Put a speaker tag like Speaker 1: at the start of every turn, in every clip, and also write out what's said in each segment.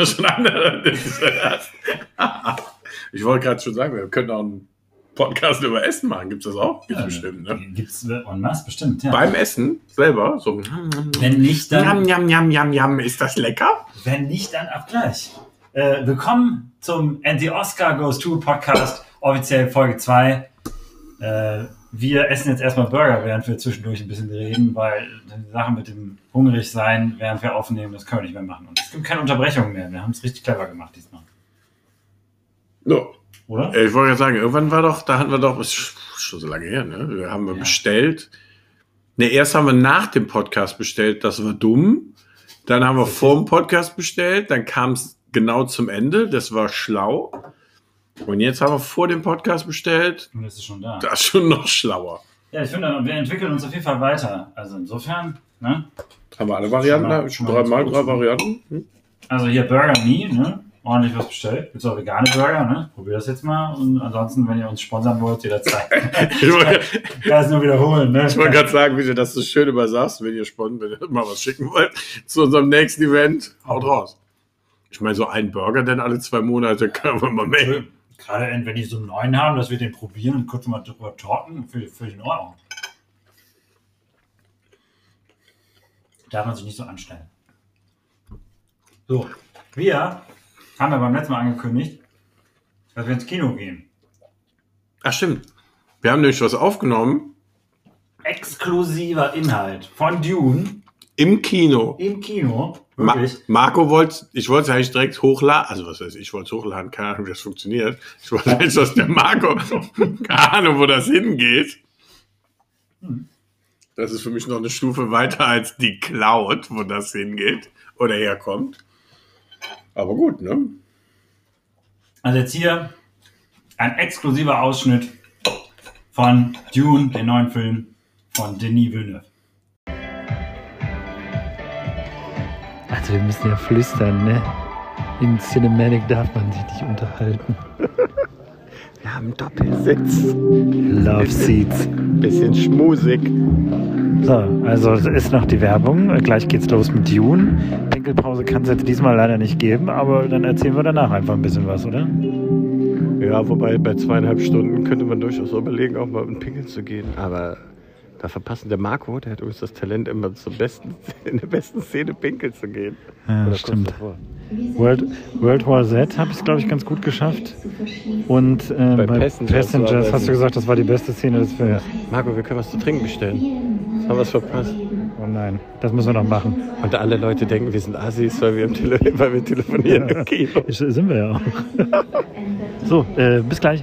Speaker 1: doch schon andere. ich wollte gerade schon sagen, wir können auch einen Podcast über Essen machen. Gibt es das auch? Gibt's
Speaker 2: Ja,
Speaker 1: bestimmt, ne?
Speaker 2: Gibt's en masse bestimmt, ja.
Speaker 1: Beim Essen selber. So.
Speaker 2: Wenn nicht, dann,
Speaker 1: Jam, jam, jam, jam, jam. Ist das lecker?
Speaker 2: wenn nicht, dann ab gleich. Äh, willkommen zum And the Oscar Goes To Podcast, offiziell Folge 2. Äh, wir essen jetzt erstmal Burger, während wir zwischendurch ein bisschen reden, weil die Sache mit dem hungrig sein, während wir aufnehmen, das können wir nicht mehr machen. Und es gibt keine Unterbrechung mehr. Wir haben es richtig clever gemacht diesmal.
Speaker 1: So.
Speaker 2: Oder?
Speaker 1: Ich wollte ja sagen, irgendwann war doch, da hatten wir doch, ist schon so lange her, ne? Wir haben wir
Speaker 2: Ja.
Speaker 1: bestellt. Ne, erst haben wir nach dem Podcast bestellt, das war dumm. Dann haben wir vor dem Podcast bestellt, dann kam es genau zum Ende, das war schlau. Und jetzt haben wir vor dem Podcast bestellt,
Speaker 2: Und es ist schon da.
Speaker 1: das ist schon noch schlauer.
Speaker 2: Ja, ich finde, wir entwickeln uns auf jeden Fall weiter. Also insofern, ne?
Speaker 1: Haben wir alle Varianten?
Speaker 2: Schon mal-
Speaker 1: Schon
Speaker 2: schon mal
Speaker 1: dreimal drei. Varianten? Hm?
Speaker 2: Also hier Burger Me, ne? Ordentlich was bestellt. Gibt's auch vegane Burger, ne? Probier das jetzt mal. Und ansonsten, wenn ihr uns sponsern wollt, jederzeit.
Speaker 1: Ich wollte
Speaker 2: Kann es nur wiederholen, ne?
Speaker 1: ich wollte gerade sagen, wie du das so schön übersagst, wenn ihr spannend, wenn ihr mal was schicken wollt, zu unserem nächsten Event, haut raus. Ich meine, so ein Burger denn alle zwei Monate können wir mal melden.
Speaker 2: Gerade wenn die so einen neuen haben, dass wir den probieren und kurz mal drüber talken, für völlig in Ordnung. Darf man sich nicht so anstellen. So, wir haben ja beim letzten Mal angekündigt, dass wir ins Kino gehen.
Speaker 1: Ach stimmt. Wir haben nämlich was aufgenommen
Speaker 2: Exklusiver Inhalt von Dune
Speaker 1: im Kino.
Speaker 2: im Kino.
Speaker 1: Ma. Marco wollte, ich wollte es eigentlich direkt hochladen, also was weiß ich, ich wollte es hochladen, keine Ahnung, wie das funktioniert. Ich wollte eigentlich, dass der Marco, keine Ahnung, wo das hingeht. Das ist für mich noch eine Stufe weiter als die Cloud, wo das hingeht oder herkommt. Aber gut, ne?
Speaker 2: Also jetzt hier ein exklusiver Ausschnitt von Dune, den neuen Film von Denis Villeneuve.
Speaker 3: Also wir müssen ja flüstern, ne? In Cinematic darf man sich nicht unterhalten.
Speaker 1: Wir haben Doppelsitz.
Speaker 3: Love Seats.
Speaker 1: Bisschen schmusig.
Speaker 3: So, also es ist noch die Werbung. Gleich geht's los mit Dune. Pinkelpause kann es jetzt diesmal leider nicht geben, aber dann erzählen wir danach einfach ein bisschen was, oder?
Speaker 4: Ja, wobei bei zweieinhalb Stunden könnte man durchaus überlegen, auch mal in Pinkeln zu gehen. Aber da verpassen der Marco, der hat übrigens das Talent, immer zum besten, in der besten Szene pinkeln zu gehen.
Speaker 3: Ja,
Speaker 4: Oder
Speaker 3: stimmt. World, World War Z habe ich es, glaube ich, ganz gut geschafft. Und äh, bei,
Speaker 4: Bei
Speaker 3: Passengers,
Speaker 4: Passengers
Speaker 3: hast du gesagt, das war die beste Szene des Films.
Speaker 4: Marco, wir können was zu trinken bestellen. Jetzt haben wir was verpasst.
Speaker 3: Oh nein, das müssen wir noch machen.
Speaker 4: Und alle Leute denken, wir sind Assis, weil wir, im Tele weil wir telefonieren im Kino.
Speaker 3: Ich, sind wir ja auch. so, äh, bis gleich.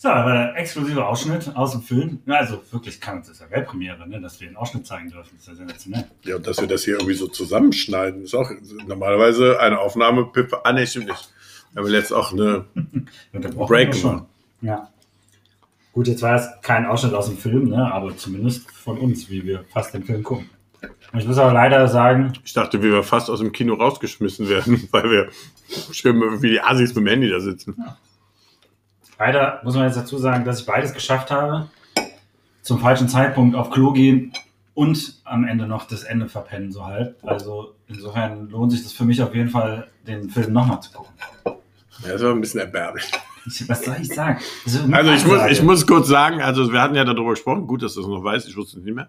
Speaker 2: So, da war der exklusive Ausschnitt aus dem Film. Ja, also wirklich kann das ja Weltpremiere, ne, dass wir den Ausschnitt zeigen dürfen. Das ist ja sensationell.
Speaker 1: Ja, und dass wir das hier irgendwie so zusammenschneiden, ist auch normalerweise eine Aufnahme. Pip- Ah, nee, stimmt nicht. Wir haben jetzt auch eine Break
Speaker 2: schon. Ja. Gut, jetzt war es kein Ausschnitt aus dem Film, ne, aber zumindest von uns, wie wir fast den Film gucken. Und ich muss aber leider sagen,
Speaker 1: Ich dachte, wir fast aus dem Kino rausgeschmissen werden, weil wir schön wie die Asis mit dem Handy da sitzen.
Speaker 2: Leider muss man jetzt dazu sagen, dass ich beides geschafft habe. Zum falschen Zeitpunkt auf Klo gehen und am Ende noch das Ende verpennen, so halb. Also insofern lohnt sich das für mich auf jeden Fall, den Film nochmal zu gucken.
Speaker 1: Ja, das war ein bisschen erbärmlich.
Speaker 2: Ich, was soll ich sagen?
Speaker 1: Also ich muss, ich muss kurz sagen, also wir hatten ja darüber gesprochen, gut, dass du das noch weißt, ich wusste es nicht mehr.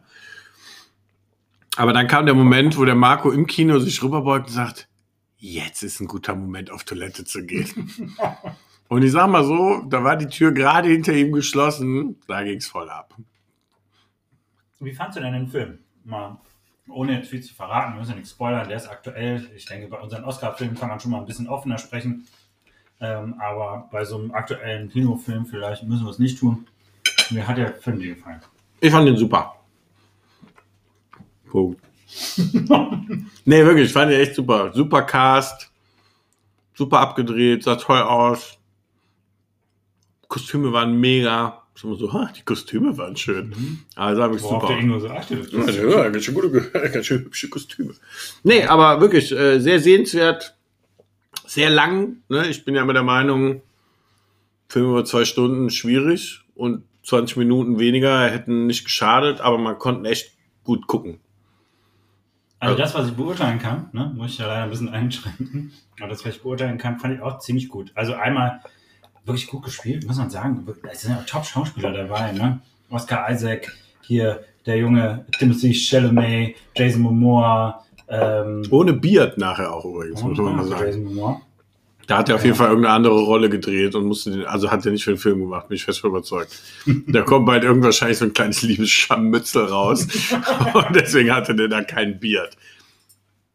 Speaker 1: Aber dann kam der Moment, wo der Marco im Kino sich rüberbeugt und sagt, jetzt ist ein guter Moment, auf Toilette zu gehen. und ich sag mal so, da war die Tür gerade hinter ihm geschlossen, da ging's voll ab.
Speaker 2: Wie fandst du denn den Film? Mal, ohne jetzt viel zu verraten, wir müssen ja nichts spoilern, der ist aktuell. Ich denke, bei unseren Oscar-Filmen kann man schon mal ein bisschen offener sprechen. Ähm, aber bei so einem aktuellen Kinofilm vielleicht müssen wir es nicht tun. Mir hat der Film dir gefallen.
Speaker 1: Ich fand ihn super. Punkt. nee, wirklich, ich fand ihn echt super. Super Cast, super abgedreht, sah toll aus. Kostüme waren mega. Ich war so, ha, die Kostüme waren schön. Also sah wirklich
Speaker 2: Worauf
Speaker 1: super
Speaker 2: der. Ingo so.
Speaker 1: Ja, ja, ganz schön gute, ganz schön hübsche Kostüme. Nee, aber wirklich äh, sehr sehenswert, sehr lang. Ne? Ich bin ja immer der Meinung, Film über zwei Stunden schwierig und 20 Minuten weniger hätten nicht geschadet, aber man konnte echt gut gucken.
Speaker 2: Also das, was ich beurteilen kann, ne, muss ich ja leider ein bisschen einschränken. Aber das, was ich beurteilen kann, fand ich auch ziemlich gut. Also einmal wirklich gut gespielt, muss man sagen. Es sind ja Top-Schauspieler dabei, ne? Oscar Isaac, hier der junge Timothy Chalamet, Jason Momoa. Ähm,
Speaker 1: Ohne Beard nachher auch übrigens, muss man mal sagen.
Speaker 2: Jason Momoa.
Speaker 1: Da hat er auf jeden Fall irgendeine andere Rolle gedreht und musste den, also hat er nicht für den Film gemacht, bin ich fest überzeugt. da kommt bald irgendwann wahrscheinlich so ein kleines liebes Scharmützel raus. und deswegen hatte der da keinen Beard.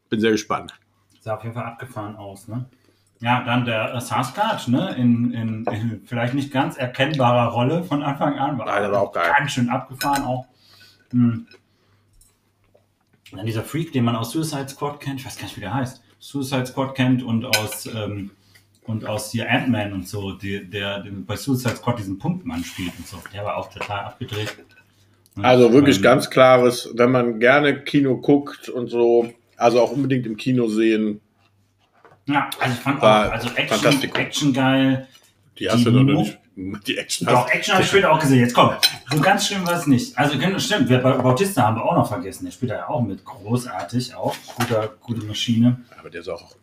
Speaker 1: Bin sehr gespannt.
Speaker 2: Sah auf jeden Fall abgefahren aus, ne? Ja, dann der Sasquatch, ne? In, in, in vielleicht nicht ganz erkennbarer Rolle von Anfang an.
Speaker 1: Nein, der war auch geil.
Speaker 2: Ganz schön abgefahren auch. Hm. Dann dieser Freak, den man aus Suicide Squad kennt, ich weiß gar nicht, wie der heißt. Suicide Squad kennt und aus, ähm, und aus hier Ant-Man und so, die, der, der bei Suicide Squad diesen Punktmann spielt und so. Der war auch total abgedreht. Und,
Speaker 1: Also wirklich
Speaker 2: ähm,
Speaker 1: ganz klares, wenn man gerne Kino guckt und so, also auch unbedingt im Kino sehen.
Speaker 2: Ja, also ich fand
Speaker 1: War
Speaker 2: auch, also Action,
Speaker 1: fantastisch.
Speaker 2: Action geil.
Speaker 1: Die hast
Speaker 2: Die
Speaker 1: du noch
Speaker 2: Mo-
Speaker 1: nicht. Die Action
Speaker 2: Doch, Action habe ich später auch gesehen. Jetzt komm, so ganz schlimm war es nicht. Also stimmt, wir, Bautista haben wir auch noch vergessen. Der spielt da ja auch mit. Großartig auch. Guter, gute Maschine.
Speaker 1: Aber der ist auch,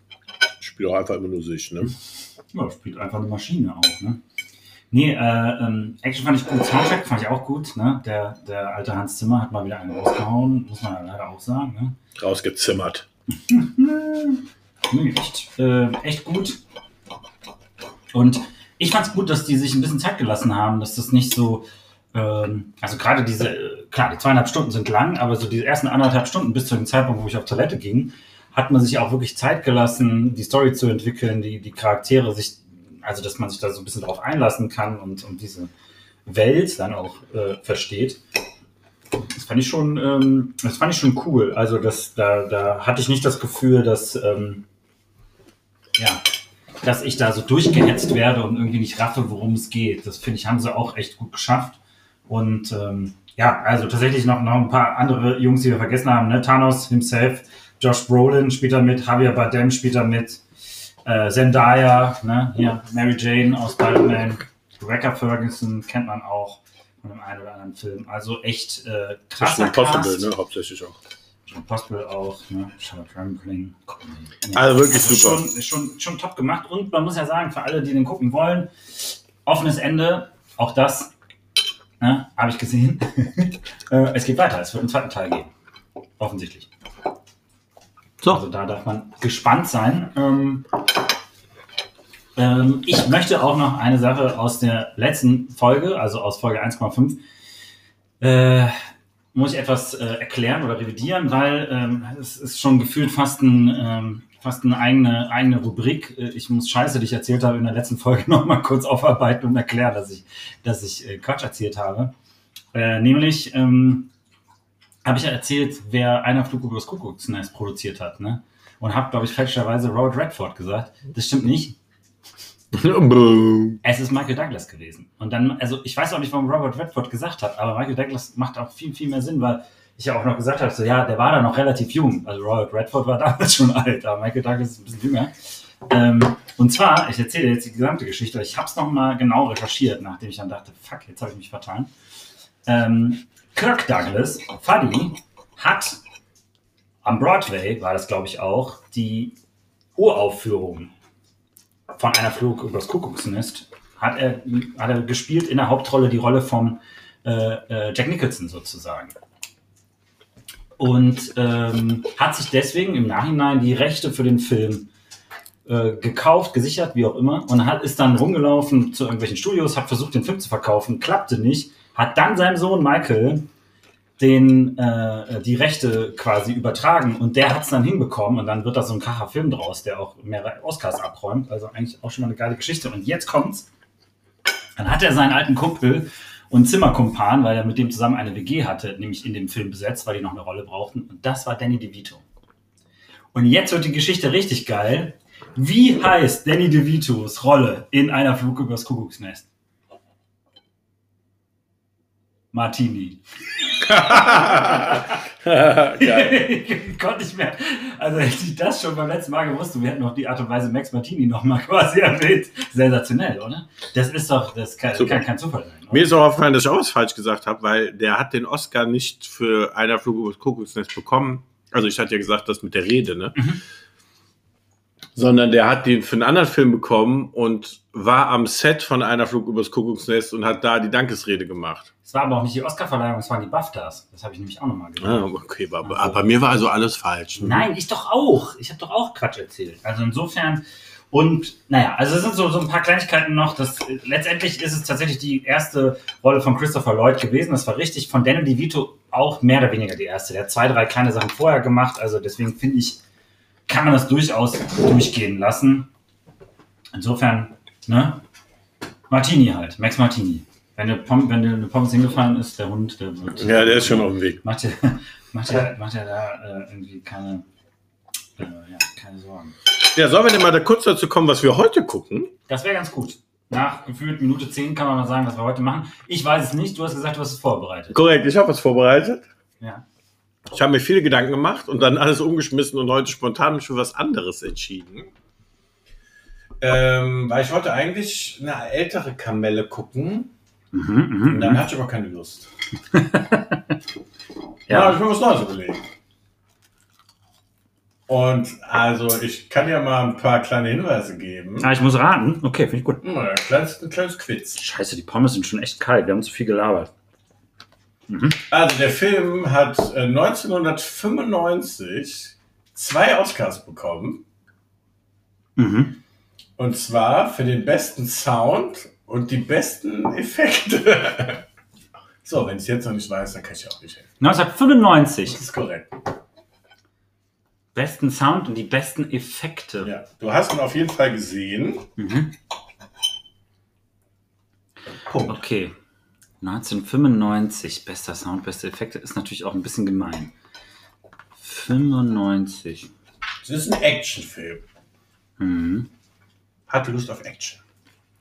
Speaker 1: spielt auch einfach immer nur sich, ne?
Speaker 2: Ja, spielt einfach eine Maschine auch, ne? Nee, äh, ähm, Action fand ich gut, Soundtrack fand ich auch gut, ne? Der, der alte Hans Zimmer hat mal wieder einen rausgehauen, muss man ja leider auch sagen, ne?
Speaker 1: Rausgezimmert.
Speaker 2: Nee, echt, äh, echt gut. Und ich fand's gut, dass die sich ein bisschen Zeit gelassen haben, dass das nicht so, ähm, also gerade diese, klar, die zweieinhalb Stunden sind lang, aber so diese ersten anderthalb Stunden bis zu dem Zeitpunkt, wo ich auf Toilette ging, hat man sich auch wirklich Zeit gelassen, die Story zu entwickeln, die, die Charaktere sich, also dass man sich da so ein bisschen drauf einlassen kann und, und diese Welt dann auch äh, versteht. Das fand ich schon, ähm, das fand ich schon cool. Also das, da, da hatte ich nicht das Gefühl, dass, ähm, ja, dass ich da so durchgehetzt werde und irgendwie nicht raffe, worum es geht. Das finde ich, haben sie auch echt gut geschafft. Und ähm, ja, also tatsächlich noch, noch ein paar andere Jungs, die wir vergessen haben. Ne? Thanos himself, Josh Brolin spielt da mit, Javier Bardem spielt da mit, äh, Zendaya, ne? hier Mary Jane aus Spider-Man, Rebecca Ferguson kennt man auch von dem einen oder anderen Film. Also echt äh, krasser Cast.
Speaker 1: ne? Hauptsächlich auch.
Speaker 2: Possible auch, ne? Charlotte Rampling.
Speaker 1: Also wirklich super.
Speaker 2: Schon, schon, schon top gemacht und man muss ja sagen, für alle, die den gucken wollen, offenes Ende, auch das ne, habe ich gesehen. äh, es geht weiter, es wird einen zweiten Teil geben. Offensichtlich.
Speaker 1: So.
Speaker 2: Also da darf man gespannt sein. Ähm, ähm, ich möchte auch noch eine Sache aus der letzten Folge, also aus Folge 1,5, äh, muss ich etwas äh, erklären oder revidieren, weil ähm, es ist schon gefühlt fast, ein, ähm, fast eine eigene, eigene Rubrik. Äh, Ich muss Scheiße, die ich erzählt habe, in der letzten Folge nochmal kurz aufarbeiten und erklären, dass ich, dass ich äh, Quatsch erzählt habe. Äh, nämlich ähm, habe ich ja erzählt, wer einer Flug über das Kuckucksnest produziert hat. Ne? Und habe, glaube ich, fälschlicherweise Robert Redford gesagt. Das stimmt nicht. Es ist Michael Douglas gewesen. Und dann, also ich weiß auch nicht, warum Robert Redford gesagt hat, aber Michael Douglas macht auch viel, viel mehr Sinn, weil ich ja auch noch gesagt habe, so ja, der war da noch relativ jung. Also Robert Redford war damals schon alt, aber Michael Douglas ist ein bisschen jünger. Ähm, und zwar, ich erzähle jetzt die gesamte Geschichte, ich habe es nochmal genau recherchiert, nachdem ich dann dachte, fuck, jetzt habe ich mich vertan. Ähm, Kirk Douglas, Fuddy, hat am Broadway, war das glaube ich auch, die Uraufführung von einer Flug übers Kuckucksnest hat er, hat er gespielt in der Hauptrolle die Rolle von äh, äh, Jack Nicholson sozusagen. Und ähm, hat sich deswegen im Nachhinein die Rechte für den Film äh, gekauft, gesichert, wie auch immer, und hat, ist dann rumgelaufen zu irgendwelchen Studios, hat versucht, den Film zu verkaufen, klappte nicht, hat dann seinem Sohn Michael den, äh, die Rechte quasi übertragen und der hat es dann hinbekommen und dann wird da so ein kracher Film draus, der auch mehrere Oscars abräumt. Also eigentlich auch schon mal eine geile Geschichte. Und jetzt kommt's. Dann hat er seinen alten Kumpel und Zimmerkumpan, weil er mit dem zusammen eine WG hatte, nämlich in dem Film besetzt, weil die noch eine Rolle brauchten. Und das war Danny DeVito. Und jetzt wird die Geschichte richtig geil. Wie heißt Danny DeVitos Rolle in einer Flug übers Kuckucksnest? Martini.
Speaker 1: Geil.
Speaker 2: ich konnte nicht mehr. Also hätte ich das schon beim letzten Mal gewusst und wir hätten noch die Art und Weise Max Martini nochmal quasi erwähnt. Sensationell, oder? Das ist doch, das kann, kann kein Zufall sein. Oder?
Speaker 1: Mir ist auch aufgefallen, dass ich auch was falsch gesagt habe, weil der hat den Oscar nicht für einer Flug übers Kuckucksnest bekommen. Also ich hatte ja gesagt, das mit der Rede, ne?
Speaker 2: Mhm.
Speaker 1: Sondern der hat den für einen anderen Film bekommen und war am Set von einer Flug übers Kuckucksnest und hat da die Dankesrede gemacht.
Speaker 2: Es war aber auch nicht die Oscarverleihung, es waren die BAFTAs. Das habe ich nämlich auch nochmal gehört.
Speaker 1: Ah, okay, war, aber bei mir war also alles falsch. ne?
Speaker 2: Nein, ich doch auch. Ich habe doch auch Quatsch erzählt. Also insofern. Und naja, also es sind so, so ein paar Kleinigkeiten noch. Das, letztendlich ist es tatsächlich die erste Rolle von Christopher Lloyd gewesen. Das war richtig. Von Danny DeVito auch mehr oder weniger die erste. Der hat zwei, drei kleine Sachen vorher gemacht. Also deswegen finde ich, kann man das durchaus durchgehen lassen. Insofern, ne? Martini halt, Max Martini. Wenn eine, Pom wenn eine Pommes hingefallen ist, der Hund, der wird.
Speaker 1: Ja, der ist schon auf dem Weg.
Speaker 2: Macht er, macht macht da äh, irgendwie keine, äh, ja, keine Sorgen.
Speaker 1: Ja, sollen wir denn mal da kurz dazu kommen, was wir heute gucken?
Speaker 2: Das wäre ganz gut. Nach gefühlt Minute 10 kann man mal sagen, was wir heute machen. Ich weiß es nicht. Du hast gesagt, du hast es vorbereitet.
Speaker 1: Korrekt, ich habe was vorbereitet.
Speaker 2: Ja.
Speaker 1: Ich habe mir viele Gedanken gemacht und dann alles umgeschmissen und heute spontan mich für was anderes entschieden. Ähm, weil ich wollte eigentlich eine ältere Kamelle gucken.
Speaker 2: Mhm,
Speaker 1: Und dann hatte ich aber keine Lust. Ja, habe ich mir was Neues überlegt. Und also, ich kann ja mal ein paar kleine Hinweise geben.
Speaker 2: Ah, ich muss raten. Okay, finde ich gut.
Speaker 1: Hm, Ein kleines, ein kleines Quiz.
Speaker 2: Scheiße, die Pommes sind schon echt kalt. Wir haben zu viel gelabert.
Speaker 1: Also, der Film hat äh, 1995 zwei Oscars bekommen.
Speaker 2: Mhm.
Speaker 1: Und zwar für den besten Sound und die besten Effekte. so, wenn ich es jetzt noch nicht weiß, dann kann ich auch nicht helfen.
Speaker 2: 1995.
Speaker 1: Das ist korrekt.
Speaker 2: Besten Sound und die besten Effekte.
Speaker 1: Ja, du hast ihn auf jeden Fall gesehen.
Speaker 2: Mhm.
Speaker 1: Punkt.
Speaker 2: Okay. 1995. Bester Sound, beste Effekte ist natürlich auch ein bisschen gemein. 95.
Speaker 1: Es ist ein Actionfilm.
Speaker 2: Mhm.
Speaker 1: Hatte Lust auf Action.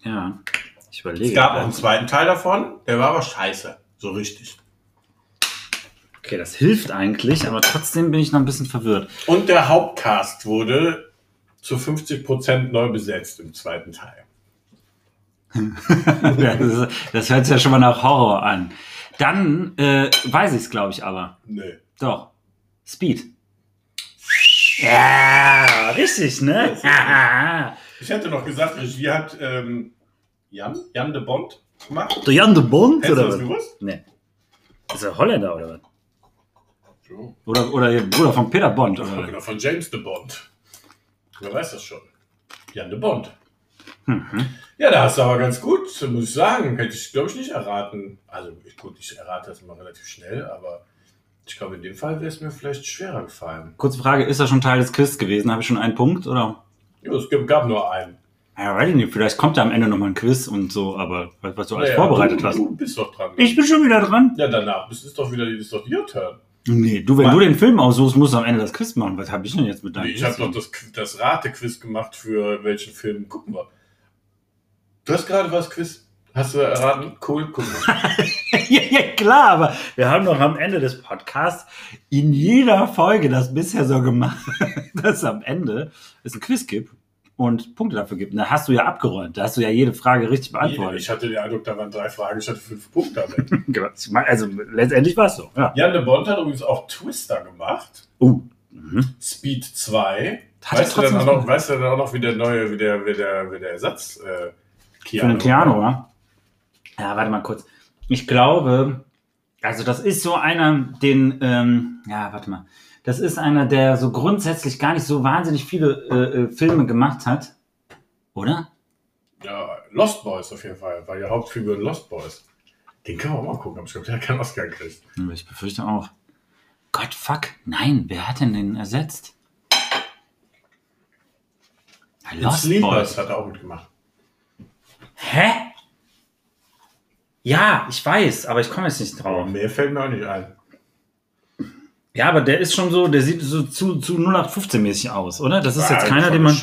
Speaker 2: Ja. Ich überlege.
Speaker 1: Es gab auch einen zweiten Teil davon, der war aber scheiße. So richtig.
Speaker 2: Okay, das hilft eigentlich, aber trotzdem bin ich noch ein bisschen verwirrt.
Speaker 1: Und der Hauptcast wurde zu 50% neu besetzt im zweiten Teil.
Speaker 2: Ja, das, das hört sich ja schon mal nach Horror an. Dann äh, weiß ich es, glaube ich, aber.
Speaker 1: Nö.
Speaker 2: Doch. Speed. Ja, richtig, ne?
Speaker 1: Ich hätte noch gesagt, Regie hat ähm, Jan, Jan de Bond gemacht.
Speaker 2: Der Jan de Bond,
Speaker 1: Hättest du
Speaker 2: oder
Speaker 1: das
Speaker 2: was?
Speaker 1: gewusst?
Speaker 2: Nee. Ist er Holländer, oder was?
Speaker 1: So.
Speaker 2: Oder, oder ihr Bruder von Peter Bond, oder?
Speaker 1: Oder von James de Bond. Wer weiß das schon? Jan de Bond.
Speaker 2: Mhm.
Speaker 1: Ja, da hast du aber ganz gut, muss ich sagen. Hätte ich, glaube ich, nicht erraten. Also, ich, gut, ich errate das immer relativ schnell, aber ich glaube, in dem Fall wäre es mir vielleicht schwerer gefallen.
Speaker 2: Kurze Frage, ist er schon Teil des Quiz gewesen? Habe ich schon einen Punkt, oder?
Speaker 1: Ja, es gab nur einen.
Speaker 2: Ja, weiß ich nicht. Vielleicht kommt da am Ende nochmal ein Quiz und so, aber was, was du alles
Speaker 1: Naja,
Speaker 2: vorbereitet
Speaker 1: du,
Speaker 2: hast.
Speaker 1: Du bist doch dran.
Speaker 2: Ich bin schon wieder dran.
Speaker 1: ja, danach ist es doch wieder ist doch your turn.
Speaker 2: Nee, du, wenn
Speaker 1: Was?
Speaker 2: du den Film aussuchst, musst du am Ende das Quiz machen. Was habe ich denn jetzt mit deinem
Speaker 1: Nee, ich habe doch das, das Ratequiz gemacht für welchen Film gucken wir. Du hast gerade was Quiz. Hast du erraten? Cool, wir.
Speaker 2: ja, ja, klar, aber wir haben doch am Ende des Podcasts in jeder Folge das bisher so gemacht, dass es am Ende es ein Quiz gibt und Punkte dafür gibt. Da hast du ja abgeräumt. Da hast du ja jede Frage richtig beantwortet.
Speaker 1: Ich hatte den Eindruck, da waren drei Fragen, ich hatte fünf Punkte damit.
Speaker 2: Also letztendlich war es so. Ja.
Speaker 1: Jan de Bond hat übrigens auch Twister gemacht.
Speaker 2: Uh. Mhm.
Speaker 1: Speed 2.
Speaker 2: Hat er
Speaker 1: Weißt du, dann auch noch, weißt du dann auch noch, wie der neue, wie der, wie der, wie der Ersatz äh,
Speaker 2: Für den Keanu, ja? Ja, warte mal kurz. Ich glaube, also das ist so einer, den, ähm, ja, warte mal. Das ist einer, der so grundsätzlich gar nicht so wahnsinnig viele äh, äh, Filme gemacht hat. Oder?
Speaker 1: Ja, Lost Boys auf jeden Fall, war die Hauptfigur in Lost Boys. Den können wir auch mal gucken, aber ich glaube, der hat keinen Oscar gekriegt.
Speaker 2: Hm, Ich befürchte auch. Gott, fuck. Nein, wer hat denn den ersetzt? Lost
Speaker 1: Sleepers
Speaker 2: Boys.
Speaker 1: hat er auch mitgemacht.
Speaker 2: Hä? Ja, ich weiß, aber ich komme jetzt nicht drauf.
Speaker 1: mehr fällt mir auch nicht ein.
Speaker 2: Ja, aber der ist schon so, der sieht so zu, zu 0815 mäßig aus, oder? Das ist
Speaker 1: War
Speaker 2: jetzt keiner, den man.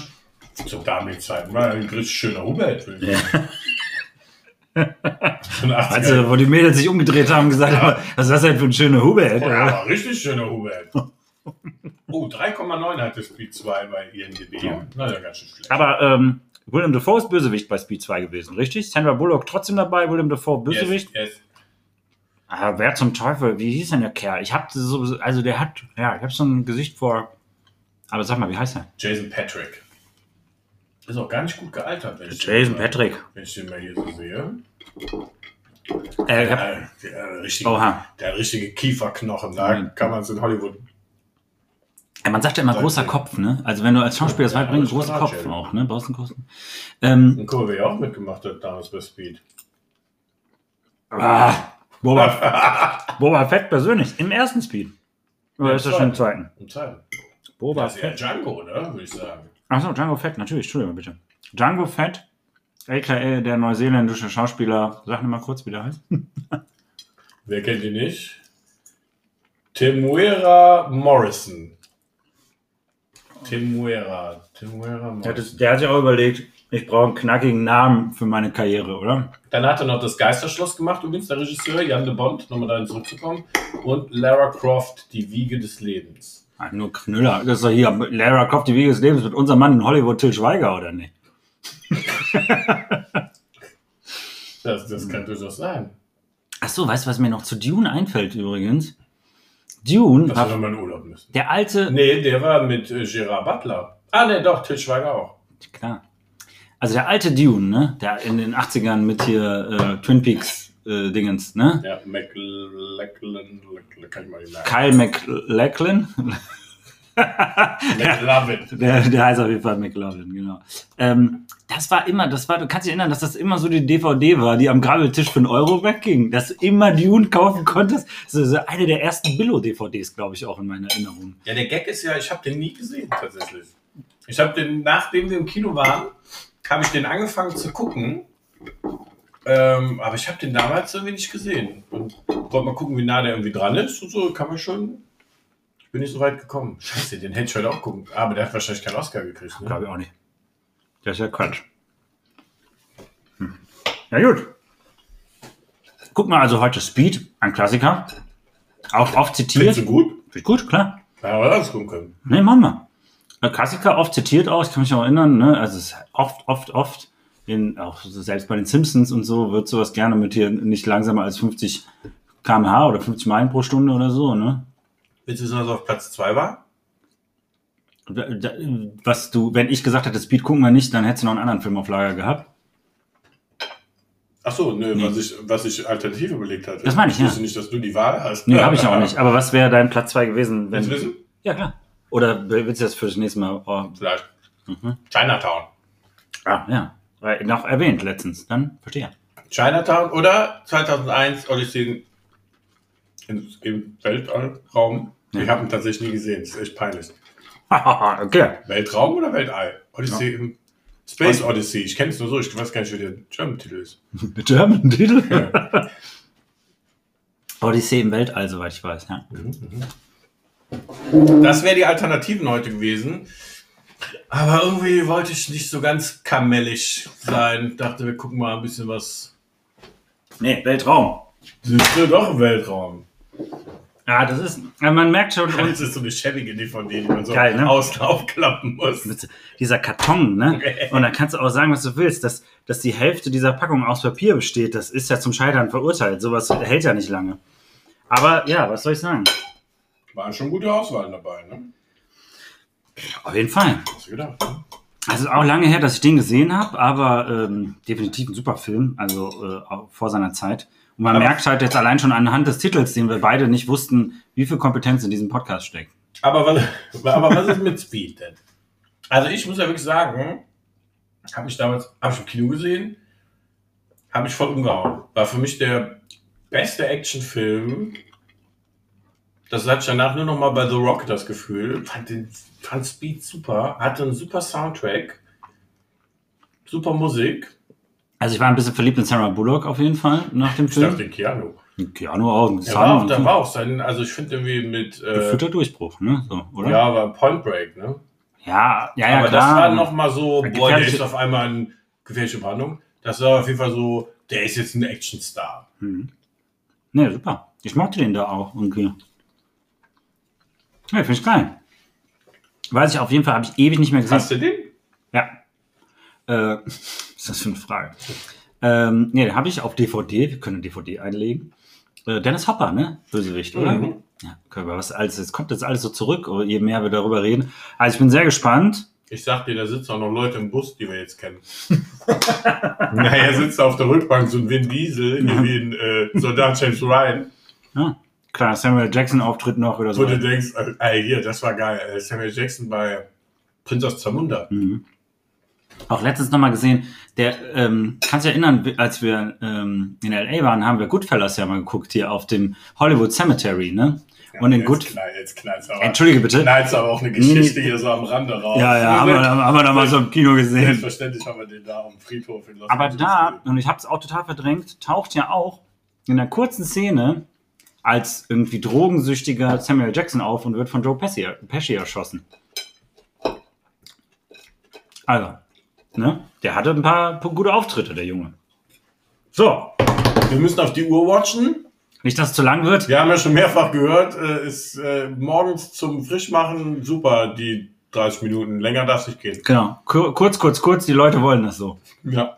Speaker 1: Zur damaligen Zeit war ein richtig schöner Hubert. 80er.
Speaker 2: Also, wo die Mädels sich umgedreht haben gesagt haben, was ist das denn für ein schöner Hubert?
Speaker 1: Oh, ja, richtig schöner Hubert. Oh, 3,9 hatte Speed 2 bei IMDb. Na ja, ganz schön schlecht.
Speaker 2: Aber ähm, William Dafoe ist Bösewicht bei Speed 2 gewesen, richtig? Sandra Bullock trotzdem dabei, William Dafoe Bösewicht.
Speaker 1: Yes, yes.
Speaker 2: Ah, wer zum Teufel? Wie hieß denn der Kerl? Ich hab so, also der hat, ja, ich hab so ein Gesicht vor. Aber sag mal, wie heißt er?
Speaker 1: Jason Patrick. Ist auch gar nicht gut gealtert, wenn ich,
Speaker 2: Jason
Speaker 1: den,
Speaker 2: Patrick.
Speaker 1: wenn ich den mal hier so sehe.
Speaker 2: Äh, hab,
Speaker 1: Der, der, richtige,
Speaker 2: Oha.
Speaker 1: der richtige Kieferknochen. Da
Speaker 2: Mhm.
Speaker 1: kann man es in Hollywood.
Speaker 2: Ja, man sagt ja immer
Speaker 1: Sag
Speaker 2: großer. Kopf, ne? Also wenn du als Schauspieler das
Speaker 1: Ja,
Speaker 2: weit bringst, großer Kopf
Speaker 1: Jerry.
Speaker 2: auch, ne? Brauchst einen großen. Ähm,
Speaker 1: Und ja auch mitgemacht hat damals bei Speed.
Speaker 2: ah, Boba, Boba Fett persönlich, im ersten Speed. Oder ist das schon im zweiten?
Speaker 1: Im zweiten.
Speaker 2: Boba
Speaker 1: Das ist ja
Speaker 2: Fett.
Speaker 1: Django, oder? Würde ich sagen.
Speaker 2: Achso, Django Fett, natürlich, Entschuldigung bitte. Django Fett, aka der neuseeländische Schauspieler, sag mir mal kurz, wie der heißt.
Speaker 1: Wer kennt ihn nicht? Temuera Morrison. Temuera
Speaker 2: Der
Speaker 1: Morrison.
Speaker 2: hat, der hat sich auch überlegt, ich brauche einen knackigen Namen für meine Karriere, oder?
Speaker 1: Dann hat er noch das Geisterschloss gemacht, übrigens der Regisseur Jan de Bond, nochmal dahin zurückzukommen. Und Lara Croft, die Wiege des Lebens.
Speaker 2: Ah, nur Knüller. Das ist doch hier Lara Croft, die Wiege des Lebens mit unserem Mann in Hollywood, Till Schweiger, oder nicht?
Speaker 1: Das, das kann durchaus sein.
Speaker 2: Ach so, weißt du, was mir noch zu Dune einfällt übrigens? Dune
Speaker 1: wir
Speaker 2: war
Speaker 1: nochmal in Urlaub müssen.
Speaker 2: der alte...
Speaker 1: Nee, der war mit äh, Gerard Butler. Ah, nee, doch, Til Schweiger auch.
Speaker 2: Klar. Also der alte Dune, ne? Der in den 80ern mit hier äh, Twin Peaks äh, Dingens, ne?
Speaker 1: Ja, McLachlan, kann ich mal nicht sagen.
Speaker 2: Kyle MacLachlan.
Speaker 1: McLovin.
Speaker 2: Der, der heißt auf jeden Fall McLovin, genau. Ähm, das war immer, das war, du kannst dich erinnern, dass das immer so die DVD war, die am Grabbeltisch für einen Euro wegging. Dass du immer Dune kaufen konntest. Das ist so eine der ersten Billo-DVDs, glaube ich, auch in meiner Erinnerung.
Speaker 1: Ja, der Gag ist ja, ich habe den nie gesehen, tatsächlich. Ich habe den, nachdem wir im Kino waren, habe ich den angefangen zu gucken. Ähm, aber ich habe den damals irgendwie nicht gesehen. Und wollte mal gucken, wie nah der irgendwie dran ist. Und so kann man schon. Ich bin nicht so weit gekommen. Scheiße, den hätte ich heute auch gucken. Aber der hat wahrscheinlich keinen Oscar gekriegt. Ne?
Speaker 2: Glaube ich auch nicht. Das ist ja Quatsch. Hm. Ja, gut. Guck mal also heute Speed, ein Klassiker. Auch oft zitiert.
Speaker 1: Findest du gut?
Speaker 2: Finde gut, klar.
Speaker 1: Ja, aber das gucken können.
Speaker 2: Nee, machen wir. Klassiker, oft zitiert auch, ich kann mich auch erinnern, ne? Also es ist oft, oft, oft, in, auch selbst bei den Simpsons und so, wird sowas gerne mit hier nicht langsamer als 50 km/h oder 50 Meilen pro Stunde oder so, ne?
Speaker 1: Willst was auf Platz 2 war?
Speaker 2: Was du, wenn ich gesagt hätte, Speed gucken wir nicht, dann hättest du noch einen anderen Film auf Lager gehabt.
Speaker 1: Ach so, nö,
Speaker 2: Nee.
Speaker 1: was, ich, was ich alternativ überlegt hatte.
Speaker 2: Das meine ich,
Speaker 1: Ich wusste
Speaker 2: ja.
Speaker 1: nicht, dass du die Wahl hast.
Speaker 2: Nee, habe ich auch nicht. Aber was wäre dein Platz 2 gewesen,
Speaker 1: Willst
Speaker 2: wenn.
Speaker 1: du wissen?
Speaker 2: Ja, klar. Oder willst du das für das nächste Mal? Oh,
Speaker 1: Vielleicht.
Speaker 2: Mhm.
Speaker 1: Chinatown.
Speaker 2: ah, ja. Weil Noch erwähnt letztens. Dann verstehe.
Speaker 1: Chinatown oder 2001 Odyssey im, im Weltraum. Ich
Speaker 2: Ja.
Speaker 1: habe ihn tatsächlich nie gesehen. Das ist echt peinlich.
Speaker 2: okay.
Speaker 1: Weltraum oder Weltall? Odyssey im Space Odyssey. Ich kenne es nur so. Ich weiß gar nicht, wie der German-Titel ist.
Speaker 2: Mit German Titel? Odyssee im Weltall, soweit ich weiß, ja.
Speaker 1: Das wäre die Alternativen heute gewesen. Aber irgendwie wollte ich nicht so ganz kamellig sein. Dachte, wir gucken mal ein bisschen was.
Speaker 2: Nee, Weltraum.
Speaker 1: Siehst du doch im Weltraum.
Speaker 2: Ja, das ist, ja, man merkt schon,
Speaker 1: Das
Speaker 2: und
Speaker 1: ist so eine schäbige DVD, die man so
Speaker 2: Geil, ne?
Speaker 1: außen aufklappen muss.
Speaker 2: mit dieser Karton, ne? Und dann kannst du auch sagen, was du willst, dass, dass die Hälfte dieser Packung aus Papier besteht. Das ist ja zum Scheitern verurteilt. Sowas hält ja nicht lange. Aber ja, was soll ich sagen?
Speaker 1: Waren schon gute Auswahlen dabei, ne?
Speaker 2: Auf jeden Fall.
Speaker 1: Hast du gedacht? Ne?
Speaker 2: Also auch lange her, dass ich den gesehen habe, aber ähm, definitiv ein super Film, also äh, vor seiner Zeit. Und man
Speaker 1: Aber-
Speaker 2: merkt halt jetzt allein schon anhand des Titels, den wir beide nicht wussten, wie viel Kompetenz in diesem Podcast steckt.
Speaker 1: Aber was, aber was ist mit Speed denn? Also ich muss ja wirklich sagen, habe mich damals hab ich im Kino gesehen, habe mich voll umgehauen. War für mich der beste Actionfilm. Das hatte ich danach nur noch mal bei The Rock das Gefühl. Fand, den, fand Speed super, hatte einen super Soundtrack, super Musik.
Speaker 2: Also ich war ein bisschen verliebt in Sarah Bullock auf jeden Fall nach dem
Speaker 1: Ich dachte,
Speaker 2: Film.
Speaker 1: Keanu.
Speaker 2: Keanu auch. ein
Speaker 1: war auch, der war auch sein, also ich finde irgendwie mit, äh,
Speaker 2: Durchbruch, ne? So, oder?
Speaker 1: ja, war Point Break, ne?
Speaker 2: ja, ja, ja
Speaker 1: aber
Speaker 2: klar.
Speaker 1: das war noch mal so, boah, der ist auf einmal in gefährliche Brandung. Das war auf jeden Fall so,
Speaker 5: der ist jetzt ein Actionstar.
Speaker 6: Mhm. Ne, super. Ich mochte den da auch irgendwie. Ja, finde ich geil. Weiß ich auf jeden Fall, habe ich ewig nicht mehr gesehen.
Speaker 5: Hast du den?
Speaker 6: Ja. Äh, ist das für eine Frage? Ähm, ne, den habe ich auf DVD. Wir können DVD einlegen. Äh, Dennis Hopper, ne? Bösewicht, oder?
Speaker 5: Mhm.
Speaker 6: Ja, können wir was alles, es kommt jetzt alles so zurück, je mehr wir darüber reden. Also ich bin sehr gespannt.
Speaker 5: Ich sag dir, da sitzen auch noch Leute im Bus, die wir jetzt kennen. naja, sitzt auf der Rückbank so ein Vin Diesel, hier wie ein äh, Soldat James Ryan,
Speaker 6: Ja, klar, Samuel Jackson Auftritt noch oder
Speaker 5: wo
Speaker 6: so.
Speaker 5: du denkst, äh, ey, hier, das war geil. Äh, Samuel Jackson bei Prinz aus Zamunda.
Speaker 6: Mhm. Auch letztens nochmal gesehen, der, ähm, kannst du erinnern, als wir ähm, in L.A. waren, haben wir Goodfellas ja mal geguckt, hier auf dem Hollywood Cemetery, ne? Und in Good...
Speaker 5: knall, jetzt knallt's aber.
Speaker 6: Entschuldige bitte.
Speaker 5: Knallt's aber auch eine Geschichte hier so am Rande raus.
Speaker 6: Ja, ja, haben wir, haben wir da mal so im Kino gesehen.
Speaker 5: Selbstverständlich haben wir den da am Friedhof in Los
Speaker 6: Aber
Speaker 5: Angeles
Speaker 6: da,
Speaker 5: gesehen.
Speaker 6: und ich habe es auch total verdrängt, taucht ja auch in einer kurzen Szene als irgendwie drogensüchtiger Samuel Jackson auf und wird von Joe Pesci, Pesci erschossen. Also, ne? Der hatte ein paar gute Auftritte, der Junge. So,
Speaker 5: Wir müssen auf die Uhr watchen.
Speaker 6: nicht, dass es zu lang wird.
Speaker 5: Wir haben ja schon mehrfach gehört, äh, ist äh, morgens zum Frischmachen super, die 30 Minuten. Länger darf es nicht gehen.
Speaker 6: Genau, Kur kurz, kurz, kurz, die Leute wollen das so.
Speaker 5: Ja.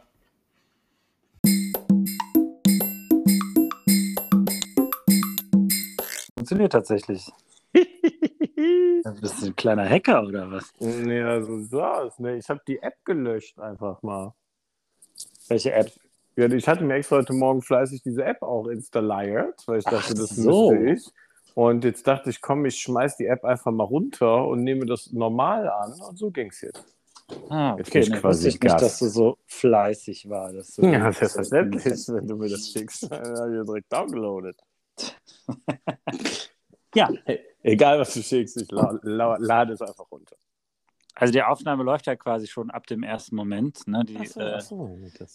Speaker 2: Funktioniert tatsächlich. Bist du ein kleiner Hacker oder was?
Speaker 1: Nee, also so aus, ne? Ich habe die App gelöscht einfach mal.
Speaker 2: Welche App?
Speaker 1: Ja, ich hatte mir extra heute Morgen fleißig diese App auch installiert, weil ich dachte, das
Speaker 2: so.
Speaker 1: müsste ich. Und jetzt dachte ich, komm, ich schmeiß die App einfach mal runter und nehme das normal an und so ging's jetzt.
Speaker 2: Ah,
Speaker 1: Jetzt
Speaker 2: okay.
Speaker 1: gibt's
Speaker 2: Ne,
Speaker 1: quasi
Speaker 2: wusste ich nicht, dass du so fleißig war. Dass du
Speaker 1: Ja, selbstverständlich, wenn du mir das schickst. Dann habe ich direkt downgeloadet.
Speaker 6: Ja.
Speaker 1: Hey, egal, was du schickst, ich la la lade es einfach runter.
Speaker 2: Also die Aufnahme läuft ja quasi schon ab dem ersten Moment. Ne? Die,
Speaker 1: Achso,
Speaker 2: äh,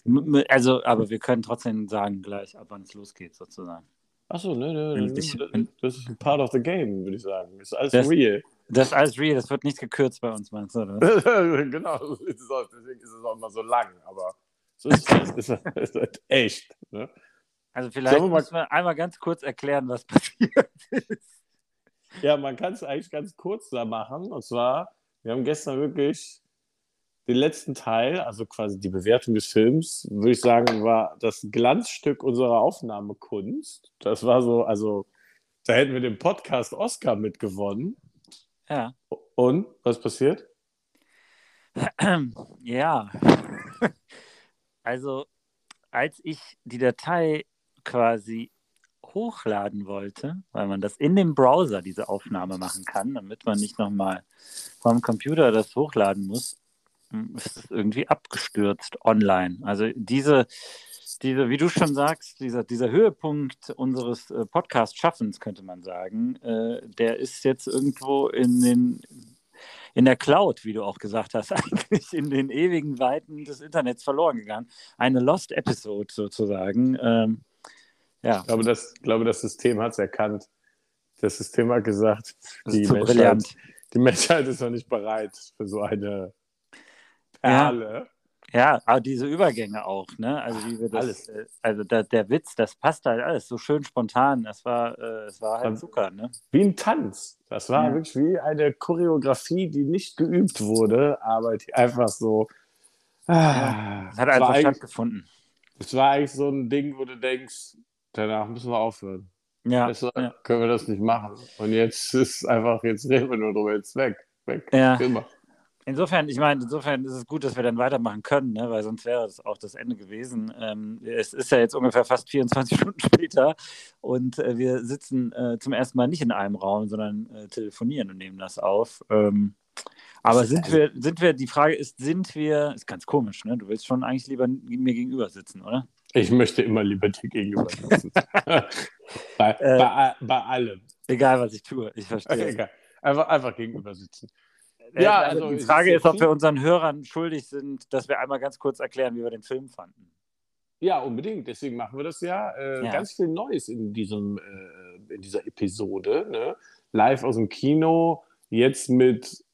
Speaker 2: m- also, aber wir können trotzdem sagen gleich, ab wann es losgeht, sozusagen.
Speaker 1: achso ne, ne, ne,
Speaker 2: ich-
Speaker 1: das- ist ein part of the game, würde ich sagen. Das ist alles
Speaker 2: Das-
Speaker 1: real.
Speaker 2: Das ist alles real, das wird nicht gekürzt bei uns, meinst du? Oder?
Speaker 1: genau, so ist es auch, deswegen ist es auch immer so lang, aber so ist es. Ist, ist echt. Ne?
Speaker 2: Also vielleicht
Speaker 1: Sollen wir mal-
Speaker 2: müssen wir einmal ganz kurz erklären, was passiert ist.
Speaker 1: Ja, man kann es eigentlich ganz kurz da machen. Und zwar, wir haben gestern wirklich den letzten Teil, also quasi die Bewertung des Films, würde ich sagen, war das Glanzstück unserer Aufnahmekunst. Das war so, also da hätten wir den Podcast Oscar mitgewonnen.
Speaker 2: Ja.
Speaker 1: Und was passiert?
Speaker 2: Ja. Also, als ich die Datei quasi hochladen wollte, weil man das in dem Browser diese Aufnahme machen kann, damit man nicht nochmal vom Computer das hochladen muss, hm, ist es irgendwie abgestürzt online. Also diese, diese, wie du schon sagst, dieser, dieser Höhepunkt unseres äh, Podcast-Schaffens, könnte man sagen, äh, der ist jetzt irgendwo in den in der Cloud, wie du auch gesagt hast, eigentlich in den ewigen Weiten des Internets verloren gegangen. Eine Lost Episode sozusagen. Ähm, ja,
Speaker 1: Ich glaube, das, glaube, das System hat es erkannt. Das System hat gesagt, die Menschheit,
Speaker 2: brillant.
Speaker 1: die Menschheit ist noch nicht bereit für so eine
Speaker 2: Ja.
Speaker 1: Perle.
Speaker 2: Ja, aber diese Übergänge auch, ne? Also wie wir das,
Speaker 1: Alles.
Speaker 2: äh, also da, der Witz, das passt halt alles so schön spontan. Das war, äh, es war halt Zucker, ne?
Speaker 1: Wie ein Tanz. Das war
Speaker 2: Ja.
Speaker 1: wirklich wie eine Choreografie, die nicht geübt wurde, aber die einfach so. Ah,
Speaker 2: Es hat einfach stattgefunden.
Speaker 1: es war eigentlich so ein Ding, wo du denkst, danach müssen wir aufhören.
Speaker 2: Ja,
Speaker 1: Besser
Speaker 2: ja.
Speaker 1: können wir das nicht machen. Und jetzt ist einfach, jetzt reden wir nur drüber, jetzt weg. Weg.
Speaker 2: Ja.
Speaker 1: Immer.
Speaker 2: Insofern, ich meine, insofern ist es gut, dass wir dann weitermachen können, ne? weil sonst wäre es auch das Ende gewesen. Ähm, es ist ja jetzt ungefähr fast 24 Stunden später und äh, wir sitzen äh, zum ersten Mal nicht in einem Raum, sondern äh, telefonieren und nehmen das auf. Ähm, aber sind wir, sind wir, die Frage ist, sind wir, ist ganz komisch, ne? Du willst schon eigentlich lieber mir gegenüber sitzen, oder?
Speaker 1: Ich möchte immer lieber dir gegenüber sitzen. bei,
Speaker 2: Äh.
Speaker 1: bei, bei allem.
Speaker 2: Egal, was ich tue, ich verstehe.
Speaker 1: Egal. Einfach, einfach gegenüber sitzen.
Speaker 2: Äh,
Speaker 1: Ja,
Speaker 2: also
Speaker 1: also
Speaker 2: die Frage
Speaker 1: ist
Speaker 2: ist, ob wir unseren Hörern schuldig sind, dass wir einmal ganz kurz erklären, wie wir den Film fanden.
Speaker 1: Ja, unbedingt. Deswegen machen wir das ja. Äh,
Speaker 2: Ja.
Speaker 1: Ganz viel Neues in, diesem, äh, in dieser Episode. Ne? Live aus dem Kino, jetzt mit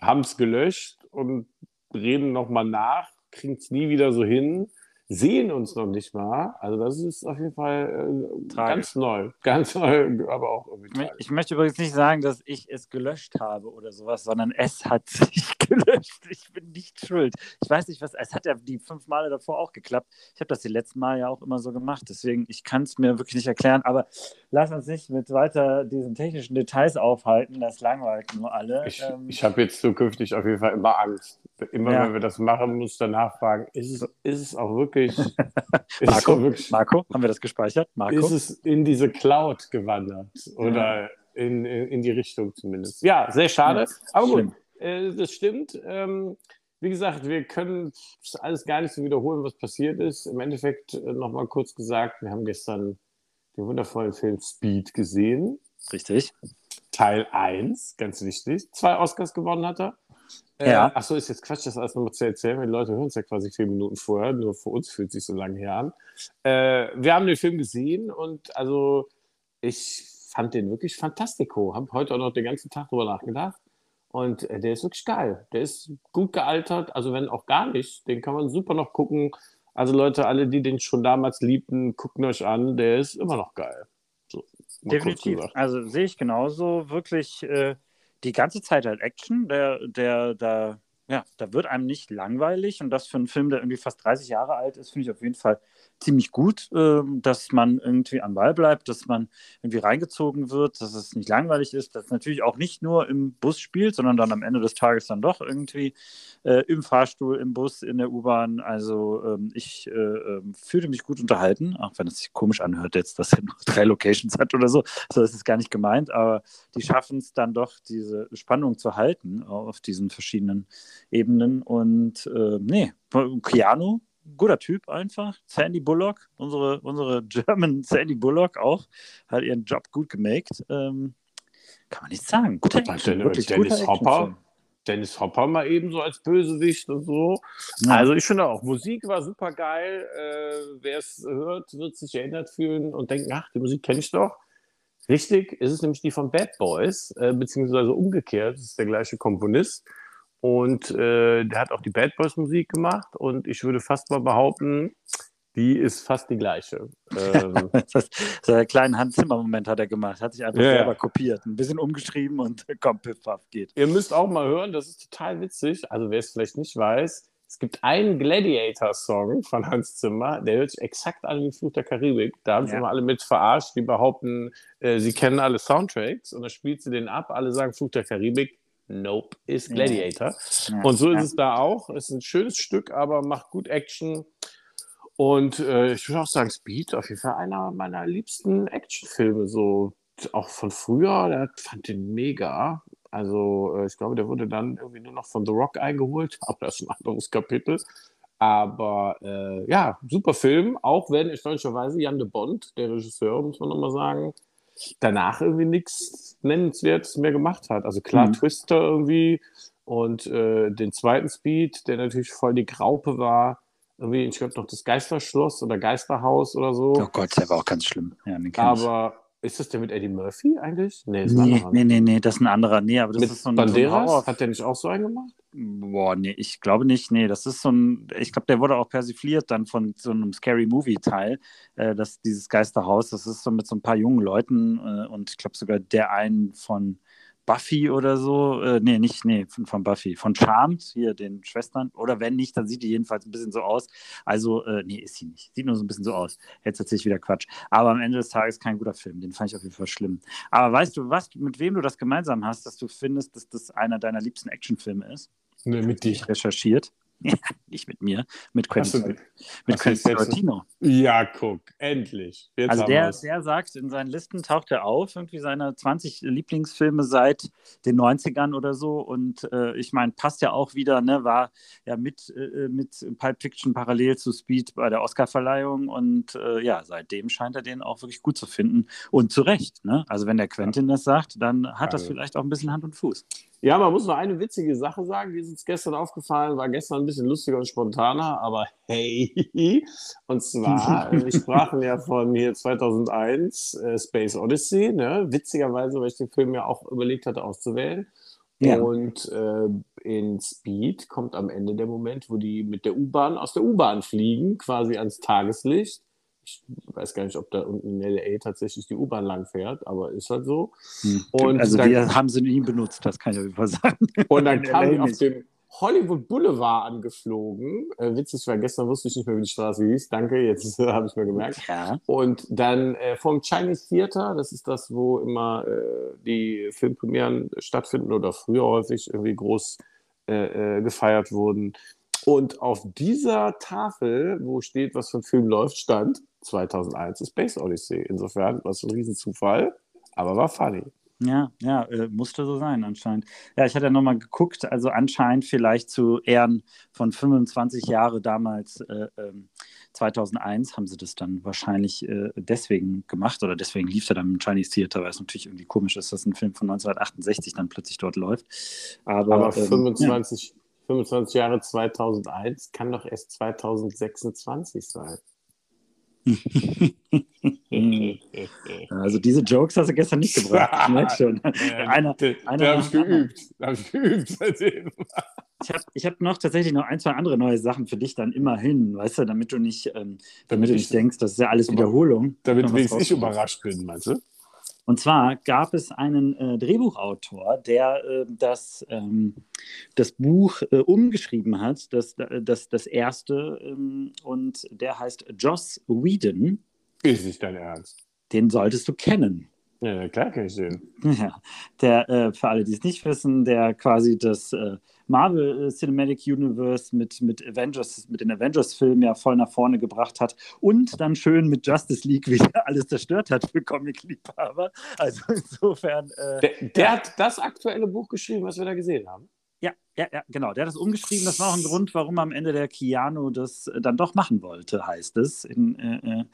Speaker 1: haben es gelöscht und reden nochmal nach, kriegen es nie wieder so hin. Sehen uns noch nicht mal. Also das ist auf jeden Fall äh, ganz neu. Ganz neu, aber auch irgendwie tragisch.
Speaker 2: Ich möchte übrigens nicht sagen, dass ich es gelöscht habe oder sowas, sondern es hat sich gelöscht. Ich bin nicht schuld. Ich weiß nicht, was. Es hat ja die fünf Male davor auch geklappt. Ich habe das die letzten Mal ja auch immer so gemacht. Deswegen, ich kann es mir wirklich nicht erklären. Aber lass uns nicht mit weiter diesen technischen Details aufhalten. Das langweilt nur alle.
Speaker 1: Ich,
Speaker 2: Ähm,
Speaker 1: ich habe jetzt zukünftig auf jeden Fall immer Angst. Immer
Speaker 2: Ja.
Speaker 1: wenn wir das machen, muss danach fragen, ist es, ist es auch wirklich, es
Speaker 2: Marco,
Speaker 1: wirklich
Speaker 2: Marco, haben wir das gespeichert? Marco?
Speaker 1: ist es in diese Cloud gewandert oder in, in, in die Richtung zumindest. Ja, sehr schade.
Speaker 2: Ja,
Speaker 1: Aber gut,
Speaker 2: schlimm.
Speaker 1: äh, das stimmt. Ähm, wie gesagt, wir können alles gar nicht so wiederholen, was passiert ist. Im Endeffekt äh, nochmal kurz gesagt, wir haben gestern den wundervollen Film Speed gesehen.
Speaker 2: Richtig.
Speaker 1: Teil 1, ganz wichtig. Zwei Oscars gewonnen hat er.
Speaker 2: Ja.
Speaker 1: Äh, Achso, ist jetzt Quatsch, das alles nochmal zu erzählen, weil die Leute hören es ja quasi vier Minuten vorher, nur für uns fühlt es sich so lange her an. Äh, wir haben den Film gesehen und also ich fand den wirklich fantastico. Habe heute auch noch den ganzen Tag drüber nachgedacht. Und äh, der ist wirklich geil. Der ist gut gealtert, also wenn auch gar nicht, den kann man super noch gucken. Also Leute, alle, die den schon damals liebten, gucken euch an, der ist immer noch geil. So,
Speaker 2: Definitiv. Also sehe ich genauso. Wirklich äh, die ganze Zeit halt Action. Der, der, da, ja, da wird einem nicht langweilig. Und das für einen Film, der irgendwie fast 30 Jahre alt ist, finde ich auf jeden Fall ziemlich gut, äh, dass man irgendwie am Ball bleibt, dass man irgendwie reingezogen wird, dass es nicht langweilig ist, dass natürlich auch nicht nur im Bus spielt, sondern dann am Ende des Tages dann doch irgendwie äh, im Fahrstuhl, im Bus, in der U-Bahn. Also ähm, ich äh, ähm, fühlte mich gut unterhalten, auch wenn es sich komisch anhört jetzt, dass er nur drei Locations hat oder so. So ist es gar nicht gemeint, aber die schaffen es dann doch, diese Spannung zu halten auf diesen verschiedenen Ebenen. Und äh, nee, Keanu, guter Typ einfach. Sandy Bullock, unsere, unsere German Sandy Bullock auch, hat ihren Job gut gemaked. Ähm, kann man nicht sagen. Guter Action, wirklich
Speaker 1: Dennis
Speaker 2: guter
Speaker 1: Hopper. Dennis Hopper mal eben so als Bösewicht und so.
Speaker 2: Ja.
Speaker 1: Also ich finde auch, Musik war super geil. Äh, Wer es hört, wird sich erinnert fühlen und denken, ach, die Musik kenne ich doch. Richtig, ist es nämlich die von Bad Boys, äh, beziehungsweise umgekehrt, es ist der gleiche Komponist. Und äh, der hat auch die Bad Boys Musik gemacht und ich würde fast mal behaupten, die ist fast die gleiche. Ähm,
Speaker 2: Das, so einen kleinen Hans-Zimmer-Moment hat er gemacht, hat sich einfach
Speaker 1: ja.
Speaker 2: selber kopiert, ein bisschen umgeschrieben und komm, piff, paff, geht.
Speaker 1: Ihr müsst auch mal hören, das ist total witzig. Also wer es vielleicht nicht weiß, es gibt einen Gladiator-Song von Hans Zimmer, der hört sich exakt an wie Fluch der Karibik. Da haben sie
Speaker 2: Ja.
Speaker 1: immer alle mit verarscht, die behaupten, äh, sie kennen alle Soundtracks und dann spielt sie den ab, alle sagen Fluch der Karibik. Nope, ist. Gladiator.
Speaker 2: Ja,
Speaker 1: Und so ist es da auch. Es ist ein schönes Stück, aber macht gut Action. Und äh, ich würde auch sagen, Speed auf jeden Fall einer meiner liebsten Actionfilme. So auch von früher, der fand den mega. Also äh, ich glaube, der wurde dann irgendwie nur noch von The Rock eingeholt, aber das ist ein anderes Kapitel. Aber äh, ja, super Film, auch wenn erstaunlicherweise Jan de Bond, der Regisseur, muss man nochmal sagen, danach irgendwie nichts Nennenswertes mehr gemacht hat. Also klar,
Speaker 2: Mhm.
Speaker 1: Twister irgendwie und äh, den zweiten Speed, der natürlich voll die Graupe war. Irgendwie, ich glaube noch das Geisterschloss oder Geisterhaus oder so.
Speaker 2: Oh Gott, der war auch ganz schlimm. Ja.
Speaker 1: Aber ist das der mit Eddie Murphy eigentlich? Nee, ist ein
Speaker 2: Nee, nee, nee, nee, das ist ein anderer. Nee, aber das
Speaker 1: mit
Speaker 2: ist so ein, so ein
Speaker 1: Banderas? Hat der nicht auch so einen gemacht?
Speaker 2: Boah, nee, ich glaube nicht. Nee, das ist so ein, ich glaube, der wurde auch persifliert dann von so einem Scary Movie-Teil. Äh, das, dieses Geisterhaus, das ist so mit so ein paar jungen Leuten äh, und ich glaube sogar der einen von Buffy oder so. Äh, nee, nicht, nee, von, von Buffy. Von Charmed, hier den Schwestern. Oder wenn nicht, dann sieht die jedenfalls ein bisschen so aus. Also, äh, nee, ist sie nicht. Sieht nur so ein bisschen so aus. Jetzt erzähle ich wieder Quatsch. Aber am Ende des Tages kein guter Film. Den fand ich auf jeden Fall schlimm. Aber weißt du, was, mit wem du das gemeinsam hast, dass du findest, dass das einer deiner liebsten Actionfilme ist?
Speaker 1: Nee, mit dir.
Speaker 2: recherchiert. nicht mit mir, mit Quentin,
Speaker 1: du-
Speaker 2: mit Quentin Tarantino.
Speaker 1: Ja, guck, endlich. Jetzt
Speaker 2: Also der,
Speaker 1: wir's.
Speaker 2: der sagt, in seinen Listen taucht er auf, irgendwie seine 20 Lieblingsfilme seit den 90ern oder so. Und äh, ich meine, passt ja auch wieder, ne, war ja mit, äh, mit Pulp Fiction parallel zu Speed bei der Oscarverleihung. Und äh, ja, seitdem scheint er den auch wirklich gut zu finden. Und zu Recht, ne? Also wenn der Quentin das sagt, dann hat das
Speaker 1: Also-
Speaker 2: vielleicht auch ein bisschen Hand und Fuß.
Speaker 1: Ja, man muss noch eine witzige Sache sagen, die ist uns gestern aufgefallen, war gestern ein bisschen lustiger und spontaner, aber hey, und zwar, äh, wir sprachen ja von hier 2001, äh, Space Odyssey, ne? witzigerweise, weil ich den Film ja auch überlegt hatte auszuwählen.
Speaker 2: Ja.
Speaker 1: Und äh, in Speed kommt am Ende der Moment, wo die mit der U-Bahn aus der U-Bahn fliegen, quasi ans Tageslicht. Ich weiß gar nicht, ob da unten in LA tatsächlich die U-Bahn lang fährt, aber ist halt so.
Speaker 2: Hm.
Speaker 1: Und
Speaker 2: also
Speaker 1: dann-
Speaker 2: wir haben sie nie benutzt, das kann ich auf jeden Fall sagen.
Speaker 1: Und dann kam die auf dem Hollywood Boulevard angeflogen. Äh, witzig, weil gestern wusste ich nicht mehr, wie die Straße hieß. Danke, jetzt äh, habe ich mir gemerkt.
Speaker 2: Ja.
Speaker 1: Und dann äh, vom Chinese Theater, das ist das, wo immer äh, die Filmpremieren stattfinden oder früher häufig irgendwie groß äh, äh, gefeiert wurden. Und auf dieser Tafel, wo steht, was für ein Film läuft, stand 2001 Space Odyssey. Insofern, was für ein Riesenzufall, aber war funny.
Speaker 2: Ja, ja, äh, musste so sein anscheinend. Ja, ich hatte ja nochmal geguckt, also anscheinend vielleicht zu Ehren von 25 Jahre damals, äh, ähm, 2001, haben sie das dann wahrscheinlich äh, deswegen gemacht oder deswegen lief er dann im Chinese Theater, weil es natürlich irgendwie komisch ist, dass ein Film von 1968 dann plötzlich dort läuft. Aber,
Speaker 1: Aber
Speaker 2: ähm,
Speaker 1: 25, 25 Jahre 2001 kann doch erst 2026 sein.
Speaker 2: Also diese Jokes hast du gestern nicht gebracht, ich merke schon. Einer,
Speaker 1: da
Speaker 2: einer
Speaker 1: habe ich geübt. Da habe ich geübt seitdem.
Speaker 2: Ich habe ich hab noch tatsächlich noch ein, zwei andere neue Sachen für dich dann immerhin, weißt du, damit du nicht, ähm, damit du
Speaker 1: ich-
Speaker 2: nicht denkst, das ist ja alles Wiederholung.
Speaker 1: Damit wenigstens ich überrascht bin, meinst du?
Speaker 2: Und zwar gab es einen äh, Drehbuchautor, der äh, das, ähm, das Buch äh, umgeschrieben hat, das, das, das erste, ähm, und der heißt Joss Whedon.
Speaker 1: Ist nicht dein Ernst.
Speaker 2: Den solltest du kennen.
Speaker 1: Ja, klar kann ich den.
Speaker 2: Ja, der, äh, für alle, die es nicht wissen, der quasi das äh, Marvel äh, Cinematic Universe mit, mit Avengers, mit den Avengers-Filmen ja voll nach vorne gebracht hat und dann schön mit Justice League wieder alles zerstört hat für Comic-Liebhaber. Also insofern, äh,
Speaker 1: Der, der hat das aktuelle Buch geschrieben, was wir da gesehen haben.
Speaker 2: Ja, ja, ja, genau. Der hat das umgeschrieben. Das war auch ein Grund, warum am Ende der Keanu das äh, dann doch machen wollte, heißt es in, äh,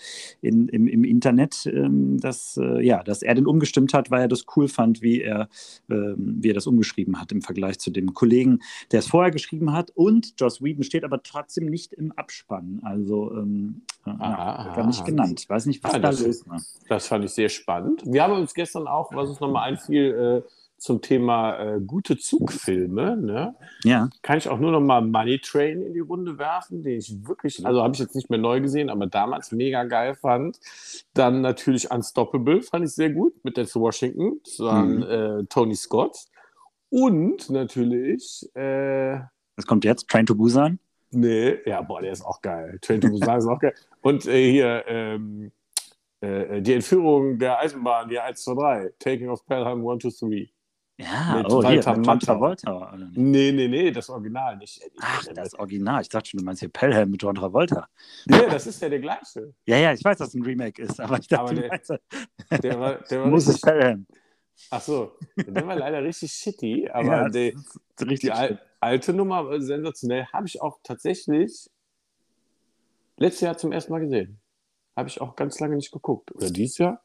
Speaker 2: in, im, im Internet, ähm, dass, äh, ja, dass er den umgestimmt hat, weil er das cool fand, wie er, ähm, wie er das umgeschrieben hat im Vergleich zu dem Kollegen, der es vorher geschrieben hat. Und Joss Whedon steht aber trotzdem nicht im Abspann. Also ähm, äh, ja,
Speaker 1: Aha,
Speaker 2: wird gar nicht
Speaker 1: aha.
Speaker 2: genannt. Ich weiß nicht, was
Speaker 1: Ah,
Speaker 2: da
Speaker 1: das-
Speaker 2: los war.
Speaker 1: Das fand ich sehr spannend. Wir haben uns gestern auch, was uns nochmal einfiel, äh, zum Thema äh, gute Zugfilme. Ne?
Speaker 2: Ja,
Speaker 1: Kann ich auch nur nochmal Money Train in die Runde werfen, den ich wirklich, also habe ich jetzt nicht mehr neu gesehen, aber damals mega geil fand. Dann natürlich Unstoppable, fand ich sehr gut mit Denzel Washington, war
Speaker 2: Mhm.
Speaker 1: äh, Tony Scott. Und natürlich, äh,
Speaker 2: was kommt jetzt? Train to Busan?
Speaker 1: Nee, ja, boah, der ist auch geil. Train to Busan ist auch geil. Und äh, hier, ähm, äh, die Entführung der Eisenbahn, die 1, 2, 3. Taking of Pelham 1, 2, 3.
Speaker 2: Ja,
Speaker 1: Mit
Speaker 2: oh, hier,
Speaker 1: Walter
Speaker 2: John
Speaker 1: Matthau.
Speaker 2: Travolta.
Speaker 1: Nee, nee, nee, das Original nicht.
Speaker 2: Ach, das Original. Ich dachte schon, du meinst hier Pelham mit John Travolta.
Speaker 1: Nee, das ist ja der gleiche.
Speaker 2: Ja, ja, ich weiß, dass es ein Remake ist, aber ich dachte,
Speaker 1: Aber der-
Speaker 2: meinst,
Speaker 1: Der war, der war
Speaker 2: muss es
Speaker 1: richtig,
Speaker 2: Pelham.
Speaker 1: ach so, der war leider richtig shitty, aber
Speaker 2: Ja,
Speaker 1: die,
Speaker 2: richtig.
Speaker 1: die al alte Nummer, sensationell, habe ich auch tatsächlich letztes Jahr zum ersten Mal gesehen. Habe ich auch ganz lange nicht geguckt. Oder dieses Jahr.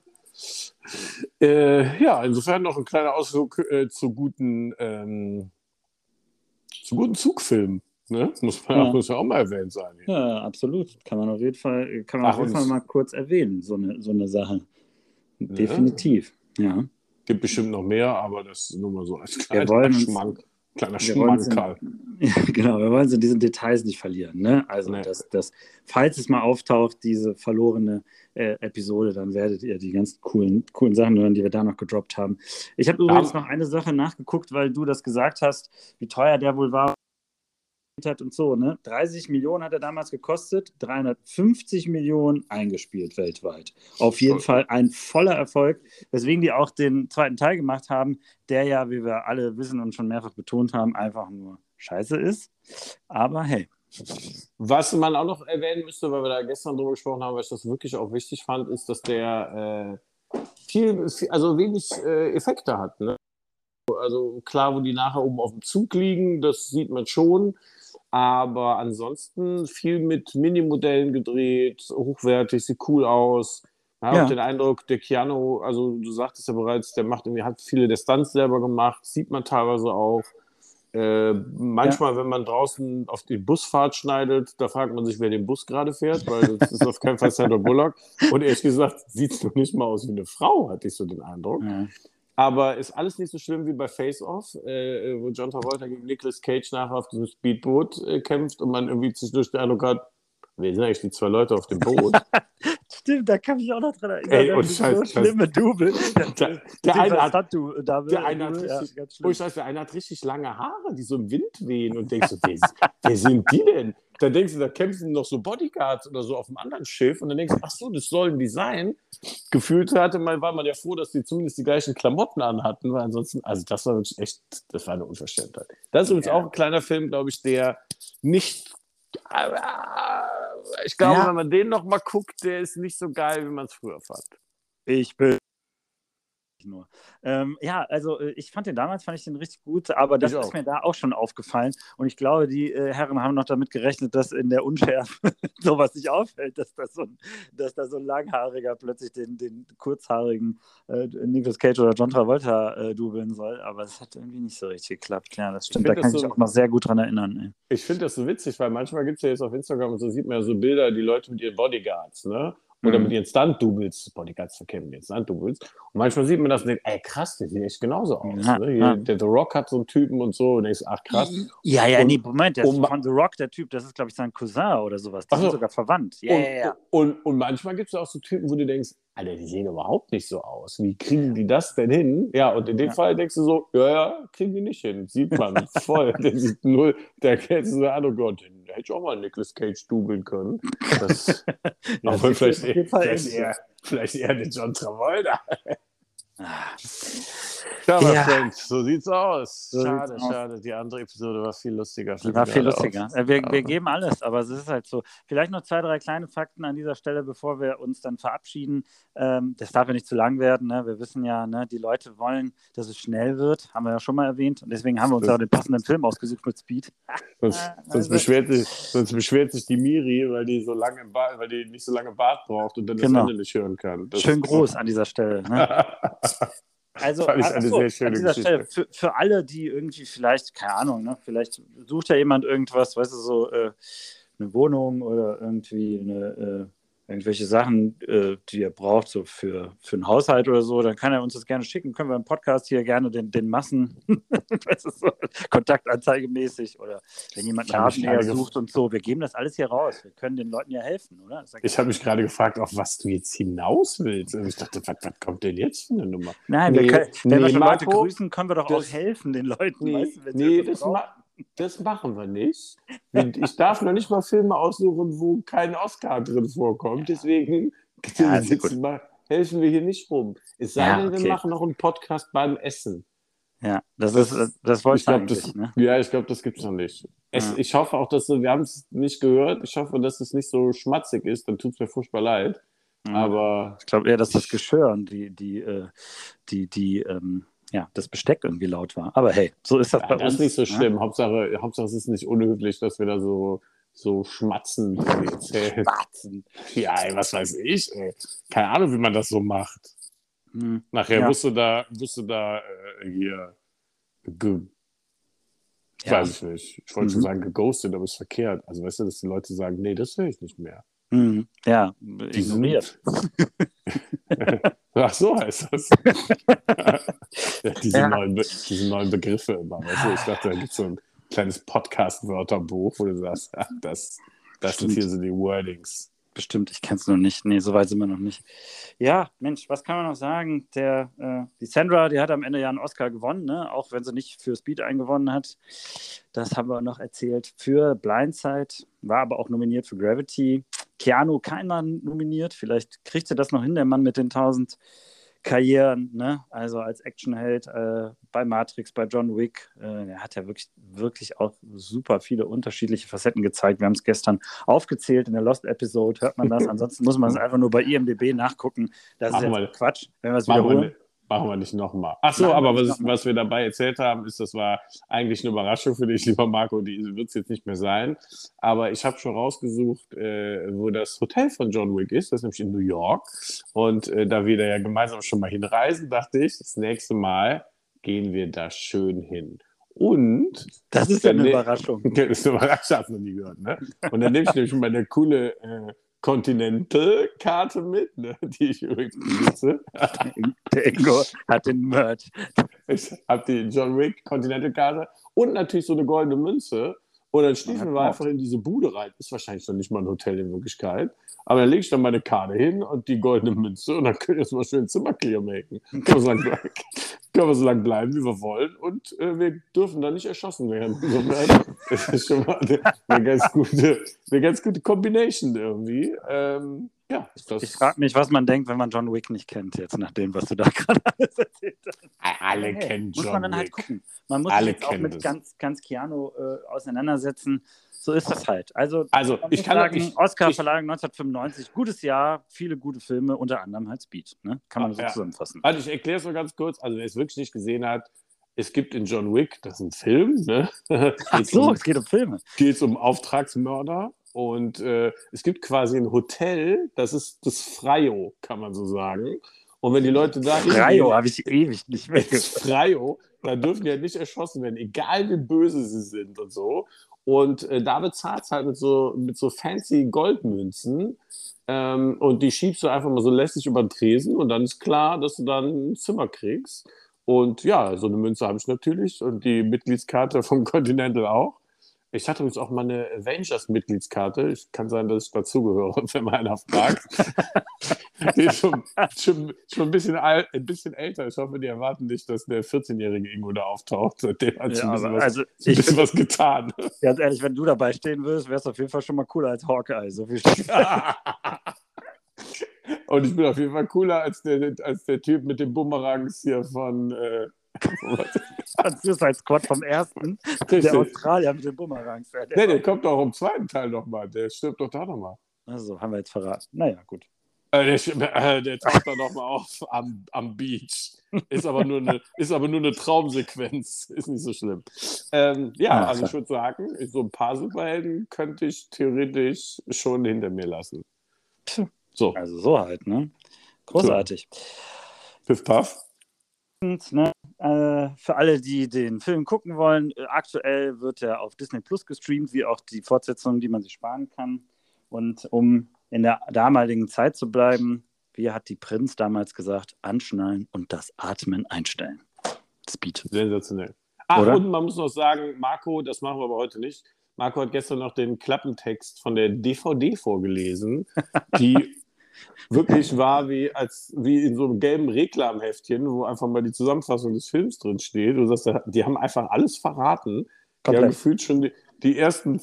Speaker 1: Äh, ja, insofern noch ein kleiner Ausflug äh, zu guten, ähm, zu guten Zugfilmen. Ne? Muss, man,
Speaker 2: Ja.
Speaker 1: muss ja auch mal erwähnt sein. Hier.
Speaker 2: ja, absolut. Kann man auf jeden Fall, kann man
Speaker 1: Ach,
Speaker 2: auf jeden Fall mal kurz erwähnen, so eine, so eine Sache. Definitiv. Ja.
Speaker 1: Gibt bestimmt noch mehr, aber das nur mal so als kleiner Schmank, kleiner Schmankerl.
Speaker 2: Ja, genau, wir wollen es in diesen Details nicht verlieren. Ne? Also,
Speaker 1: Nee.
Speaker 2: das, das, falls es mal auftaucht, diese verlorene äh, Episode, dann werdet ihr die ganzen coolen, coolen Sachen hören, die wir da noch gedroppt haben. Ich habe übrigens noch eine Sache nachgeguckt, weil du das gesagt hast, wie teuer der wohl war hat und so. Ne? 30 Millionen hat er damals gekostet, 350 Millionen eingespielt weltweit. Auf jeden. Fall ein voller Erfolg, weswegen die auch den zweiten Teil gemacht haben, der ja, wie wir alle wissen und schon mehrfach betont haben, einfach nur scheiße ist. Aber hey,
Speaker 1: Was man auch noch erwähnen müsste, weil wir da gestern drüber gesprochen haben, weil ich das wirklich auch wichtig fand, ist, dass der äh, viel, viel, also wenig äh, Effekte hat. Ne? Also klar, wo die nachher oben auf dem Zug liegen, das sieht man schon. Aber ansonsten viel mit Minimodellen gedreht, hochwertig, sieht cool aus.
Speaker 2: Ja.
Speaker 1: hat den Eindruck, der Keanu, also du sagtest ja bereits, der macht irgendwie, hat viele der Stunts selber gemacht, sieht man teilweise auch. Äh, manchmal, wenn man draußen auf die Busfahrt schneidet, da fragt man sich, wer den Bus gerade fährt, weil das ist auf keinen Fall Sandra Bullock. Und ehrlich gesagt, sieht es noch nicht mal aus wie eine Frau, hatte ich so den Eindruck.
Speaker 2: ja.
Speaker 1: Aber ist alles nicht so schlimm wie bei Face Off, äh, wo John Travolta gegen Nicolas Cage nachher auf diesem Speedboot äh, kämpft und man irgendwie zwischendurch den Eindruck hat, wer sind eigentlich die zwei Leute auf dem Boot?
Speaker 2: Stimmt, da kann ich mich auch noch dran erinnern.
Speaker 1: Ey,
Speaker 2: Das
Speaker 1: und
Speaker 2: ist
Speaker 1: Scheiß-
Speaker 2: so schlimme Double.
Speaker 1: Der, der eine hat
Speaker 2: Stunt,
Speaker 1: Der eine hat richtig, oh, ich weiß, der eine hat richtig lange Haare, die so im Wind wehen und denkst du, wer, wer sind die denn? Dann denkst du, da kämpfen noch so Bodyguards oder so auf einem anderen Schiff und dann denkst du, ach so, das sollen die sein. Gefühlt hatte man, war man ja froh, dass die zumindest die gleichen Klamotten anhatten, weil ansonsten, also das war wirklich echt, das war eine Unverschämtheit. Das ist übrigens
Speaker 2: Ja.
Speaker 1: auch ein kleiner Film, glaube ich, der nicht, ich glaube,
Speaker 2: Ja.
Speaker 1: wenn man den noch mal guckt, der ist nicht so geil, wie man es früher fand.
Speaker 2: Ich bin nur. Ähm, ja, also äh, ich fand den damals, fand ich den richtig gut, aber das ist mir da auch schon aufgefallen. Und ich glaube, die äh, Herren haben noch damit gerechnet, dass in der Unschärfe sowas nicht auffällt, dass da so ein, dass da so ein Langhaariger plötzlich den, den kurzhaarigen äh, Nicolas Cage oder John Travolta äh, dubeln soll. Aber es hat irgendwie nicht so richtig geklappt. Ja, das stimmt. Da kann ich
Speaker 1: so-
Speaker 2: mich auch noch sehr gut dran erinnern. Ey.
Speaker 1: Ich finde das so witzig, weil manchmal gibt es ja jetzt auf Instagram und so sieht man ja so Bilder, die Leute mit ihren Bodyguards, ne? Oder
Speaker 2: Mhm.
Speaker 1: mit ihren Stunt-Doubles, Bodyguards verkennen jetzt Stunt-Doubles. Und manchmal sieht man das und denkt, ey krass, der sieht echt genauso aus.
Speaker 2: Ja,
Speaker 1: ne?
Speaker 2: Ja.
Speaker 1: Der The Rock hat so einen Typen und so und denkst, ach krass.
Speaker 2: Ja, ja,
Speaker 1: Und-
Speaker 2: nee, Moment, der ist von The Rock, der Typ, das ist, glaube ich, sein Cousin oder sowas. Die
Speaker 1: Ach so.
Speaker 2: sind sogar verwandt. Ja,
Speaker 1: und,
Speaker 2: ja, ja.
Speaker 1: Und, und manchmal gibt es auch so Typen, wo du denkst, Alter, die sehen überhaupt nicht so aus. Wie kriegen die das denn hin? Ja, und in dem
Speaker 2: Ja.
Speaker 1: Fall denkst du so, ja, ja, kriegen die nicht hin. Sieht man voll. der sieht null, der kennt so an, oh Gott, den hätte ich auch mal Nicolas Cage dubeln können. Das,
Speaker 2: das
Speaker 1: vielleicht,
Speaker 2: Fall
Speaker 1: vielleicht, eher, vielleicht eher den John Travolta. Ja,
Speaker 2: Ja.
Speaker 1: Freund, so sieht's aus.
Speaker 2: So
Speaker 1: schade,
Speaker 2: sieht's aus.
Speaker 1: schade. Die andere Episode war viel lustiger.
Speaker 2: Die war viel lustiger. Äh, Wir, wir geben alles, aber es ist halt so. Vielleicht noch zwei, drei kleine Fakten an dieser Stelle, bevor wir uns dann verabschieden. Ähm, das darf ja nicht zu lang werden. Ne? Wir wissen ja, ne, die Leute wollen, dass es schnell wird. Haben wir ja schon mal erwähnt. Und deswegen haben wir uns
Speaker 1: Das-
Speaker 2: auch den passenden Film ausgesucht mit Speed.
Speaker 1: Sonst, sonst, beschwert sich, sonst beschwert sich die Miri, weil die so lange im Bart, weil die nicht so lange Bart braucht und dann
Speaker 2: Genau.
Speaker 1: das Ende nicht hören kann. Das
Speaker 2: Schön groß an dieser Stelle. Ne? Also,
Speaker 1: Fand ich eine
Speaker 2: so,
Speaker 1: sehr schöne
Speaker 2: an dieser Stelle,
Speaker 1: Geschichte.
Speaker 2: für, für alle, die irgendwie vielleicht, keine Ahnung, ne, vielleicht sucht ja jemand irgendwas, weißt du, so äh, eine Wohnung oder irgendwie eine, äh, irgendwelche Sachen, äh, die er braucht, so für, für einen Haushalt oder so, dann kann er uns das gerne schicken. Können wir im Podcast hier gerne den, den Massen, weißt du, so, kontaktanzeigemäßig oder wenn jemand einen
Speaker 1: gef-
Speaker 2: sucht und so. Wir geben das alles hier raus. Wir können den Leuten ja helfen, oder? Das ist
Speaker 1: Ich habe mich gerade gefragt, auf was du jetzt hinaus willst. Und ich dachte, was, was kommt denn jetzt für eine Nummer?
Speaker 2: Nein,
Speaker 1: Nee,
Speaker 2: wir können, wenn wir
Speaker 1: nee,
Speaker 2: schon Leute
Speaker 1: Marco,
Speaker 2: grüßen, können wir doch
Speaker 1: das-
Speaker 2: auch helfen den Leuten.
Speaker 1: Nee,
Speaker 2: weißt du,
Speaker 1: nee das, ma das machen wir nicht. Ich darf noch nicht mal Filme aussuchen, wo kein Oscar drin vorkommt. Deswegen
Speaker 2: Ja,
Speaker 1: wir- helfen wir hier nicht rum. Es sei
Speaker 2: Ja,
Speaker 1: denn,
Speaker 2: okay.
Speaker 1: wir machen noch einen Podcast beim Essen.
Speaker 2: Ja, das ist, das wollte
Speaker 1: Ich
Speaker 2: eigentlich.
Speaker 1: das,
Speaker 2: ne?
Speaker 1: ja, ich glaube, das gibt's noch nicht. Es,
Speaker 2: Ja.
Speaker 1: Ich hoffe auch, dass wir haben es nicht gehört. Ich hoffe, dass es nicht so schmatzig ist. Dann tut's mir furchtbar leid. Aber
Speaker 2: Ich glaube eher, dass das Geschirr und die, die, äh, die, die, ähm, ja, das Besteck irgendwie laut war. Aber hey, so ist das
Speaker 1: ja,
Speaker 2: bei
Speaker 1: das
Speaker 2: uns.
Speaker 1: ist nicht so
Speaker 2: ne?
Speaker 1: schlimm. Hauptsache, Hauptsache, es ist nicht unhöflich, dass wir da so, so schmatzen.
Speaker 2: Spatzen.
Speaker 1: Ja, ey, was weiß ich. Ey. Keine Ahnung, wie man das so macht.
Speaker 2: Hm.
Speaker 1: Nachher
Speaker 2: Ja.
Speaker 1: du da, du da äh, hier, ge,
Speaker 2: Ja.
Speaker 1: weiß ich nicht. Ich wollte schon
Speaker 2: Mhm.
Speaker 1: sagen geghostet, aber ist verkehrt. Also weißt du, dass die Leute sagen, nee, das will ich nicht mehr.
Speaker 2: Hm. Ja,
Speaker 1: Die
Speaker 2: ignoriert.
Speaker 1: Ach so heißt das. ja, diese,
Speaker 2: Ja.
Speaker 1: Neuen diese neuen Begriffe immer. Weißt du? Ich dachte, da gibt es so ein kleines Podcast-Wörterbuch, wo du sagst, ach, das, das sind hier so die Wordings.
Speaker 2: Bestimmt, ich kenne es noch nicht. Nee, so weit sind wir noch nicht. Ja, Mensch, was kann man noch sagen? Der, äh, die Sandra, die hat am Ende ja einen Oscar gewonnen, ne? auch wenn sie nicht für Speed eingewonnen hat. Das haben wir noch erzählt. Für Blindside, war aber auch nominiert für Gravity. Keanu keiner nominiert. Vielleicht kriegt sie das noch hin, der Mann mit den 1000 Karrieren, ne? also als Actionheld äh, bei Matrix, bei John Wick. Äh, er hat ja wirklich, wirklich auch super viele unterschiedliche Facetten gezeigt. Wir haben es gestern aufgezählt in der Lost Episode, hört man das. Ansonsten muss man es einfach nur bei IMDb nachgucken. Das
Speaker 1: Machen
Speaker 2: ist Quatsch, wenn wir es wiederholen.
Speaker 1: Machen wir nicht nochmal. Ach so,
Speaker 2: wir
Speaker 1: aber was, was wir dabei erzählt haben, ist, das war eigentlich eine Überraschung für dich, lieber Marco. Die wird es jetzt nicht mehr sein. Aber ich habe schon rausgesucht, äh, wo das Hotel von John Wick ist. Das ist nämlich in New York. Und äh, da wir da ja gemeinsam schon mal hinreisen, dachte ich, das nächste Mal gehen wir da schön hin. Und
Speaker 2: Das ist ja eine
Speaker 1: Nee.
Speaker 2: Überraschung.
Speaker 1: das ist eine Überraschung, hast du noch nie gehört, ne? Und dann nehme ich nämlich meine coole äh, Continental-Karte mit, ne? die ich übrigens besitze.
Speaker 2: Der Ingo hat den Merch.
Speaker 1: Ich habe die John Wick Continental-Karte und natürlich so eine goldene Münze. Und dann schließen wir einfach in diese Bude rein. Ist wahrscheinlich noch nicht mal ein Hotel in Wirklichkeit. Aber dann lege ich dann meine Karte hin und die goldene Münze und dann können wir jetzt mal schön Zimmer clear machen. Können wir so lange bleiben, können wir so lange bleiben wie wir wollen. Und äh, wir dürfen dann nicht erschossen werden. Insofern ist das schon mal eine, eine, ganz gute, eine ganz gute Combination irgendwie. Ähm, ja,
Speaker 2: Ich frage mich, was man denkt, wenn man John Wick nicht kennt, jetzt nach dem, was du da gerade alles erzählt hast.
Speaker 1: alle
Speaker 2: Hey,
Speaker 1: kennen
Speaker 2: muss
Speaker 1: John
Speaker 2: man dann halt
Speaker 1: Wick.
Speaker 2: gucken. Man muss
Speaker 1: Alle
Speaker 2: sich auch mit
Speaker 1: das.
Speaker 2: ganz, ganz Keanu äh, auseinandersetzen. So ist das halt. Also,
Speaker 1: Also, ich kann
Speaker 2: sagen,
Speaker 1: ich-
Speaker 2: Oscar-Verleihung 1995, gutes Jahr, viele gute Filme, unter anderem halt Speed. Ne? Kann man so
Speaker 1: ja.
Speaker 2: zusammenfassen.
Speaker 1: Warte, ich erkläre es nur ganz kurz. Also, wer es wirklich nicht gesehen hat, es gibt in John Wick, das ist ein Film, ne?
Speaker 2: Ach so,
Speaker 1: um,
Speaker 2: es geht um Filme.
Speaker 1: geht's um Auftragsmörder. Und äh, es gibt quasi ein Hotel, das ist das Freio, kann man so sagen. Und wenn die Leute da
Speaker 2: Rayo habe ich ewig nicht mehr
Speaker 1: das Freio, da dürfen die halt nicht erschossen werden, egal wie böse sie sind und so. Und äh, da bezahlt halt mit so, mit so fancy Goldmünzen. Ähm, und die schiebst du einfach mal so lässig über den Tresen und dann ist klar, dass du dann ein Zimmer kriegst. Und ja, so eine Münze habe ich natürlich und die Mitgliedskarte vom Continental auch. Ich hatte übrigens auch mal eine Avengers-Mitgliedskarte. Ich kann sein, dass ich dazugehöre, wenn mal einer fragt. die ist schon, schon, schon ein, bisschen alt, ein bisschen älter. Ich hoffe, die erwarten nicht, dass der 14-jährige Ingo da auftaucht. Seitdem hat
Speaker 2: Ja,
Speaker 1: ein bisschen, was,
Speaker 2: also
Speaker 1: ein bisschen was getan.
Speaker 2: ganz ehrlich, wenn du dabei stehen würdest, wäre es auf jeden Fall schon mal cooler als Hawkeye. So viel
Speaker 1: Und ich bin auf jeden Fall cooler als der, als der Typ mit den Bumerangs hier von. Äh,
Speaker 2: Suicide Squad vom ersten, der
Speaker 1: Richtig.
Speaker 2: Australier mit dem Bumerangs. Der,
Speaker 1: Nee, der kommt doch im zweiten Teil nochmal. Der stirbt doch da nochmal.
Speaker 2: Also, haben wir jetzt verraten. Naja, gut.
Speaker 1: Äh, der, äh, der taucht da nochmal auf am, am Beach. Ist aber, nur eine, ist aber nur eine Traumsequenz. Ist nicht so schlimm. Ähm, ja,
Speaker 2: Ah,
Speaker 1: also ich würde sagen, so ein paar Superhelden könnte ich theoretisch schon hinter mir lassen. So,
Speaker 2: Also so halt, ne? Großartig.
Speaker 1: Piff Puff.
Speaker 2: Und, ne, äh, für alle, die den Film gucken wollen, äh, aktuell wird er auf Disney Plus gestreamt, wie auch die Fortsetzung, die man sich sparen kann. Und um in der damaligen Zeit zu bleiben, wie hat die Prinz damals gesagt, anschnallen und das Atmen einstellen. Speed.
Speaker 1: Sensationell. Ach,
Speaker 2: Oder?
Speaker 1: und man muss noch sagen, Marco, das machen wir aber heute nicht. Marco hat gestern noch den Klappentext von der DVD vorgelesen, die wirklich war wie, als, wie in so einem gelben Reklamheftchen, wo einfach mal die Zusammenfassung des Films drin steht. Du sagst, die haben einfach alles verraten. Die haben
Speaker 2: Komplett.
Speaker 1: gefühlt schon die, die ersten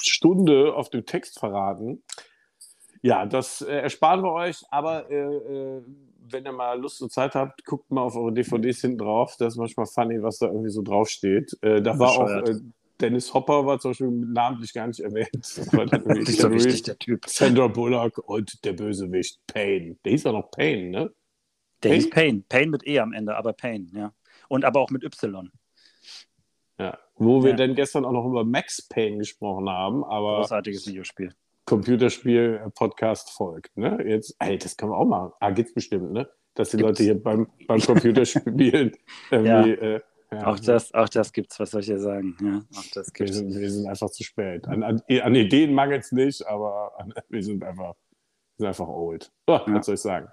Speaker 1: Stunde auf dem Text verraten. Ja, das äh, ersparen wir euch, aber äh, äh, wenn ihr mal Lust und Zeit habt, guckt mal auf eure DVDs hinten drauf. Das ist manchmal funny, was da irgendwie so draufsteht. Äh, da war auch Dennis Hopper, war zum Beispiel namentlich gar nicht erwähnt. War dann
Speaker 2: Nicht so wichtig, der Typ.
Speaker 1: Sandra Bullock und der Bösewicht Payne. Der hieß ja noch Payne, ne?
Speaker 2: Der hieß Payne. Payne mit E am Ende, aber Payne, ja. Und aber auch mit Y.
Speaker 1: Ja. Wo wir
Speaker 2: Ja.
Speaker 1: dann gestern auch noch über Max Payne gesprochen haben, aber
Speaker 2: Großartiges Videospiel.
Speaker 1: Computerspiel-Podcast folgt. Ne? Jetzt, ey, das können wir auch machen. Ah, gibt's bestimmt, ne? Dass die
Speaker 2: Gibt's.
Speaker 1: Leute hier beim, beim Computerspielen irgendwie. Äh, ja,
Speaker 2: Auch das, auch das gibt's, was soll ich dir sagen? Ja, auch das
Speaker 1: Wir
Speaker 2: gibt's.
Speaker 1: sind, wir sind einfach zu spät. An, an, an Ideen mangelt es nicht, aber an, wir sind einfach, wir sind einfach old. Oh,
Speaker 2: Ja.
Speaker 1: Was soll ich sagen?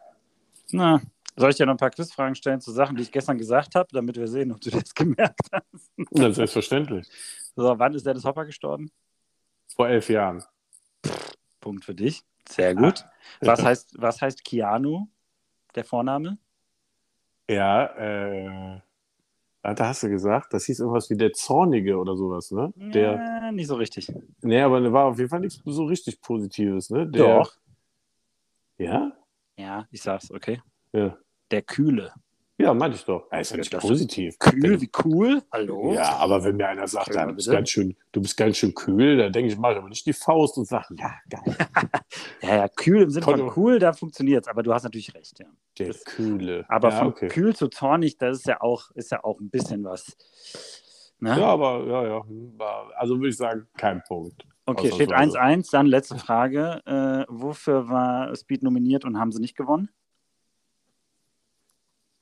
Speaker 2: Na, soll ich dir noch ein paar Quizfragen stellen zu Sachen, die ich gestern gesagt habe, damit wir sehen, ob du das gemerkt hast?
Speaker 1: Na, selbstverständlich.
Speaker 2: So, wann ist Dennis Hopper gestorben?
Speaker 1: Vor elf Jahren.
Speaker 2: Punkt für dich. Sehr gut. Was heißt, was heißt Keanu, der Vorname?
Speaker 1: Ja, äh, da hast du gesagt, das hieß irgendwas wie der Zornige oder sowas, ne? Der,
Speaker 2: ja, nicht so richtig.
Speaker 1: nee, aber da war auf jeden Fall nichts so richtig Positives, ne? Der,
Speaker 2: Doch.
Speaker 1: Ja?
Speaker 2: Ja, ich sag's, okay.
Speaker 1: Ja.
Speaker 2: Der Kühle.
Speaker 1: Ja, meinte ich doch. Er ist ja nicht positiv.
Speaker 2: Kühl, wie cool? Hallo?
Speaker 1: Ja, aber wenn mir einer sagt,
Speaker 2: Ja,
Speaker 1: du, bist ganz schön, du bist ganz schön kühl, dann denke ich, mach ich aber nicht die Faust und sage, ja, geil,
Speaker 2: Ja, ja, kühl im Sinne von cool, da funktioniert's, aber du hast natürlich recht, ja.
Speaker 1: der
Speaker 2: Das-
Speaker 1: Kühle.
Speaker 2: Aber
Speaker 1: ja,
Speaker 2: von
Speaker 1: okay.
Speaker 2: kühl zu zornig, das ist ja auch, ist ja auch ein bisschen was. Ne?
Speaker 1: Ja, aber ja, ja. Also würde ich sagen, kein Punkt.
Speaker 2: okay, steht
Speaker 1: ausnahmsweise.
Speaker 2: 1-1, dann letzte Frage. Äh, wofür war Speed nominiert und haben sie nicht gewonnen?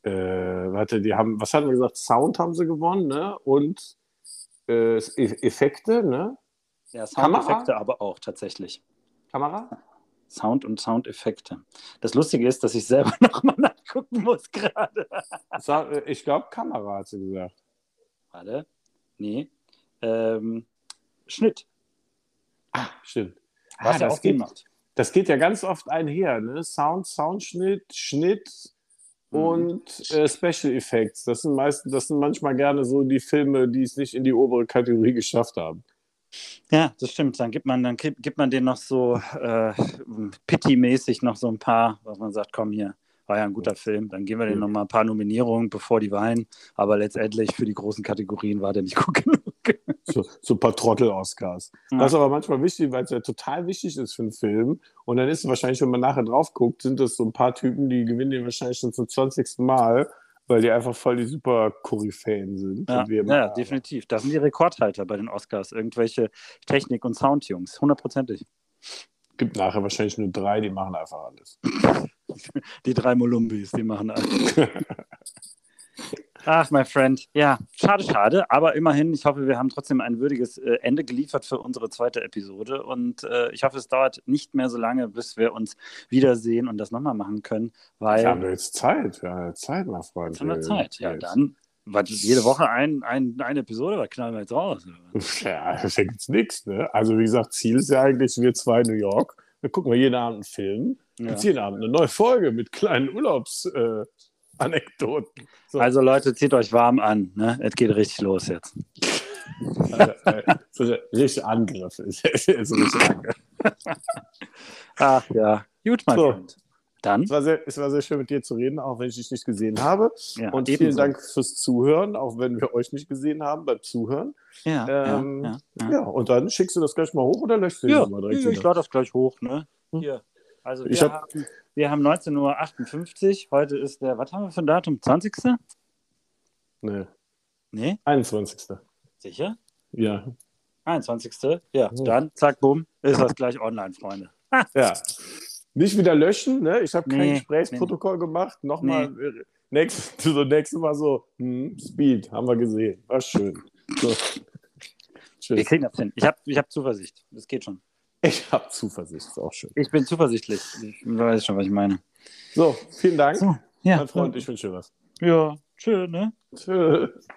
Speaker 1: Äh, warte, die haben, was hatten wir gesagt? Sound haben sie gewonnen, ne? Und äh, E- Effekte, ne?
Speaker 2: Ja? Soundeffekte aber auch tatsächlich.
Speaker 1: Kamera?
Speaker 2: Sound und Soundeffekte. Das Lustige ist, dass ich selber nochmal nachgucken muss gerade.
Speaker 1: Äh, Ich glaube, Kamera hat sie gesagt.
Speaker 2: Warte. Nee. Ähm, Schnitt.
Speaker 1: Stimmt.
Speaker 2: Was
Speaker 1: Ah, das
Speaker 2: auch
Speaker 1: geht-
Speaker 2: macht.
Speaker 1: Das geht ja ganz oft einher, ne? Sound, Soundschnitt, Schnitt. Und äh, Special Effects. Das sind meistens, das sind manchmal gerne so die Filme, die es nicht in die obere Kategorie geschafft haben.
Speaker 2: Ja, das stimmt. Dann gibt man, dann gibt man denen noch so äh, Pity-mäßig noch so ein paar, was man sagt, komm hier, war ja ein guter Film. Dann geben wir denen noch mal ein paar Nominierungen, bevor die weinen. Aber letztendlich für die großen Kategorien war der nicht gut genug.
Speaker 1: So, so ein paar Trottel-Oscars.
Speaker 2: Ja.
Speaker 1: Das ist aber manchmal wichtig, weil es ja total wichtig ist für einen Film. Und dann ist es wahrscheinlich, wenn man nachher drauf guckt, sind das so ein paar Typen, die gewinnen den wahrscheinlich schon zum 20. Mal, weil die einfach voll die super Koryphäen sind.
Speaker 2: Ja, ja, definitiv. Das sind die Rekordhalter bei den Oscars. Irgendwelche Technik- und Soundjungs. Hundertprozentig.
Speaker 1: gibt nachher wahrscheinlich nur drei, die machen einfach alles.
Speaker 2: Die drei Molumbis, die machen alles. Ach, my friend. Ja, schade, schade. Aber immerhin, ich hoffe, wir haben trotzdem ein würdiges äh, Ende geliefert für unsere zweite Episode. Und äh, ich hoffe, es dauert nicht mehr so lange, bis wir uns wiedersehen und das nochmal machen können. Weil
Speaker 1: Wir haben jetzt Zeit. Wir haben Zeit, mein Freund.
Speaker 2: jetzt haben wir Zeit. Ja, dann. Was, jede Woche ein, ein, eine Episode, was knallen wir jetzt raus?
Speaker 1: Ja, ja jetzt nichts, ne? Also, wie gesagt, Ziel ist ja eigentlich, wir zwei in New York. Dann gucken wir jeden Abend einen Film.
Speaker 2: Ja.
Speaker 1: Jetzt jeden Abend eine neue Folge mit kleinen Urlaubsanekdoten. Äh, Anekdoten. so,
Speaker 2: Also Leute, zieht euch warm an. Ne? Es geht richtig los jetzt.
Speaker 1: äh, äh, so ein richtig Angriff. Ein richtig Angriff.
Speaker 2: Ach ja, gut, mein
Speaker 1: So.
Speaker 2: Freund. Dann,
Speaker 1: Es war, sehr, es war sehr schön, mit dir zu reden, auch wenn ich dich nicht gesehen habe.
Speaker 2: ja,
Speaker 1: Und
Speaker 2: ebenso.
Speaker 1: vielen Dank fürs Zuhören, auch wenn wir euch nicht gesehen haben beim Zuhören.
Speaker 2: Ja,
Speaker 1: Ähm,
Speaker 2: ja, ja,
Speaker 1: und dann schickst du das gleich mal hoch oder löschst du das mal direkt
Speaker 2: ich lade das gleich hoch, ne?
Speaker 1: Hm.
Speaker 2: Hier. Also wir,
Speaker 1: hab-
Speaker 2: haben, wir haben 19.58 Uhr. Heute ist der, was haben wir für ein Datum? 20.
Speaker 1: Nee,
Speaker 2: Nee,
Speaker 1: 21.
Speaker 2: sicher?
Speaker 1: Ja.
Speaker 2: 21. Ja,
Speaker 1: Oh.
Speaker 2: dann, zack, bumm, ist das gleich online, Freunde.
Speaker 1: Ja. Nicht wieder löschen, ne? Ich habe kein
Speaker 2: Nee,
Speaker 1: Gesprächsprotokoll gemacht. Nochmal, äh, nächst, so nächstes Mal so, hm, Speed, haben wir gesehen. War schön. So.
Speaker 2: Wir
Speaker 1: Tschüss.
Speaker 2: kriegen das hin. Ich habe ich hab Zuversicht. Das geht schon.
Speaker 1: Ich habe Zuversicht, ist auch schön.
Speaker 2: Ich bin zuversichtlich. Ich weiß schon, was ich meine.
Speaker 1: So, vielen Dank,
Speaker 2: So, ja.
Speaker 1: mein Freund. Ich wünsche dir was.
Speaker 2: Ja, schön, ne?
Speaker 1: Tschüss.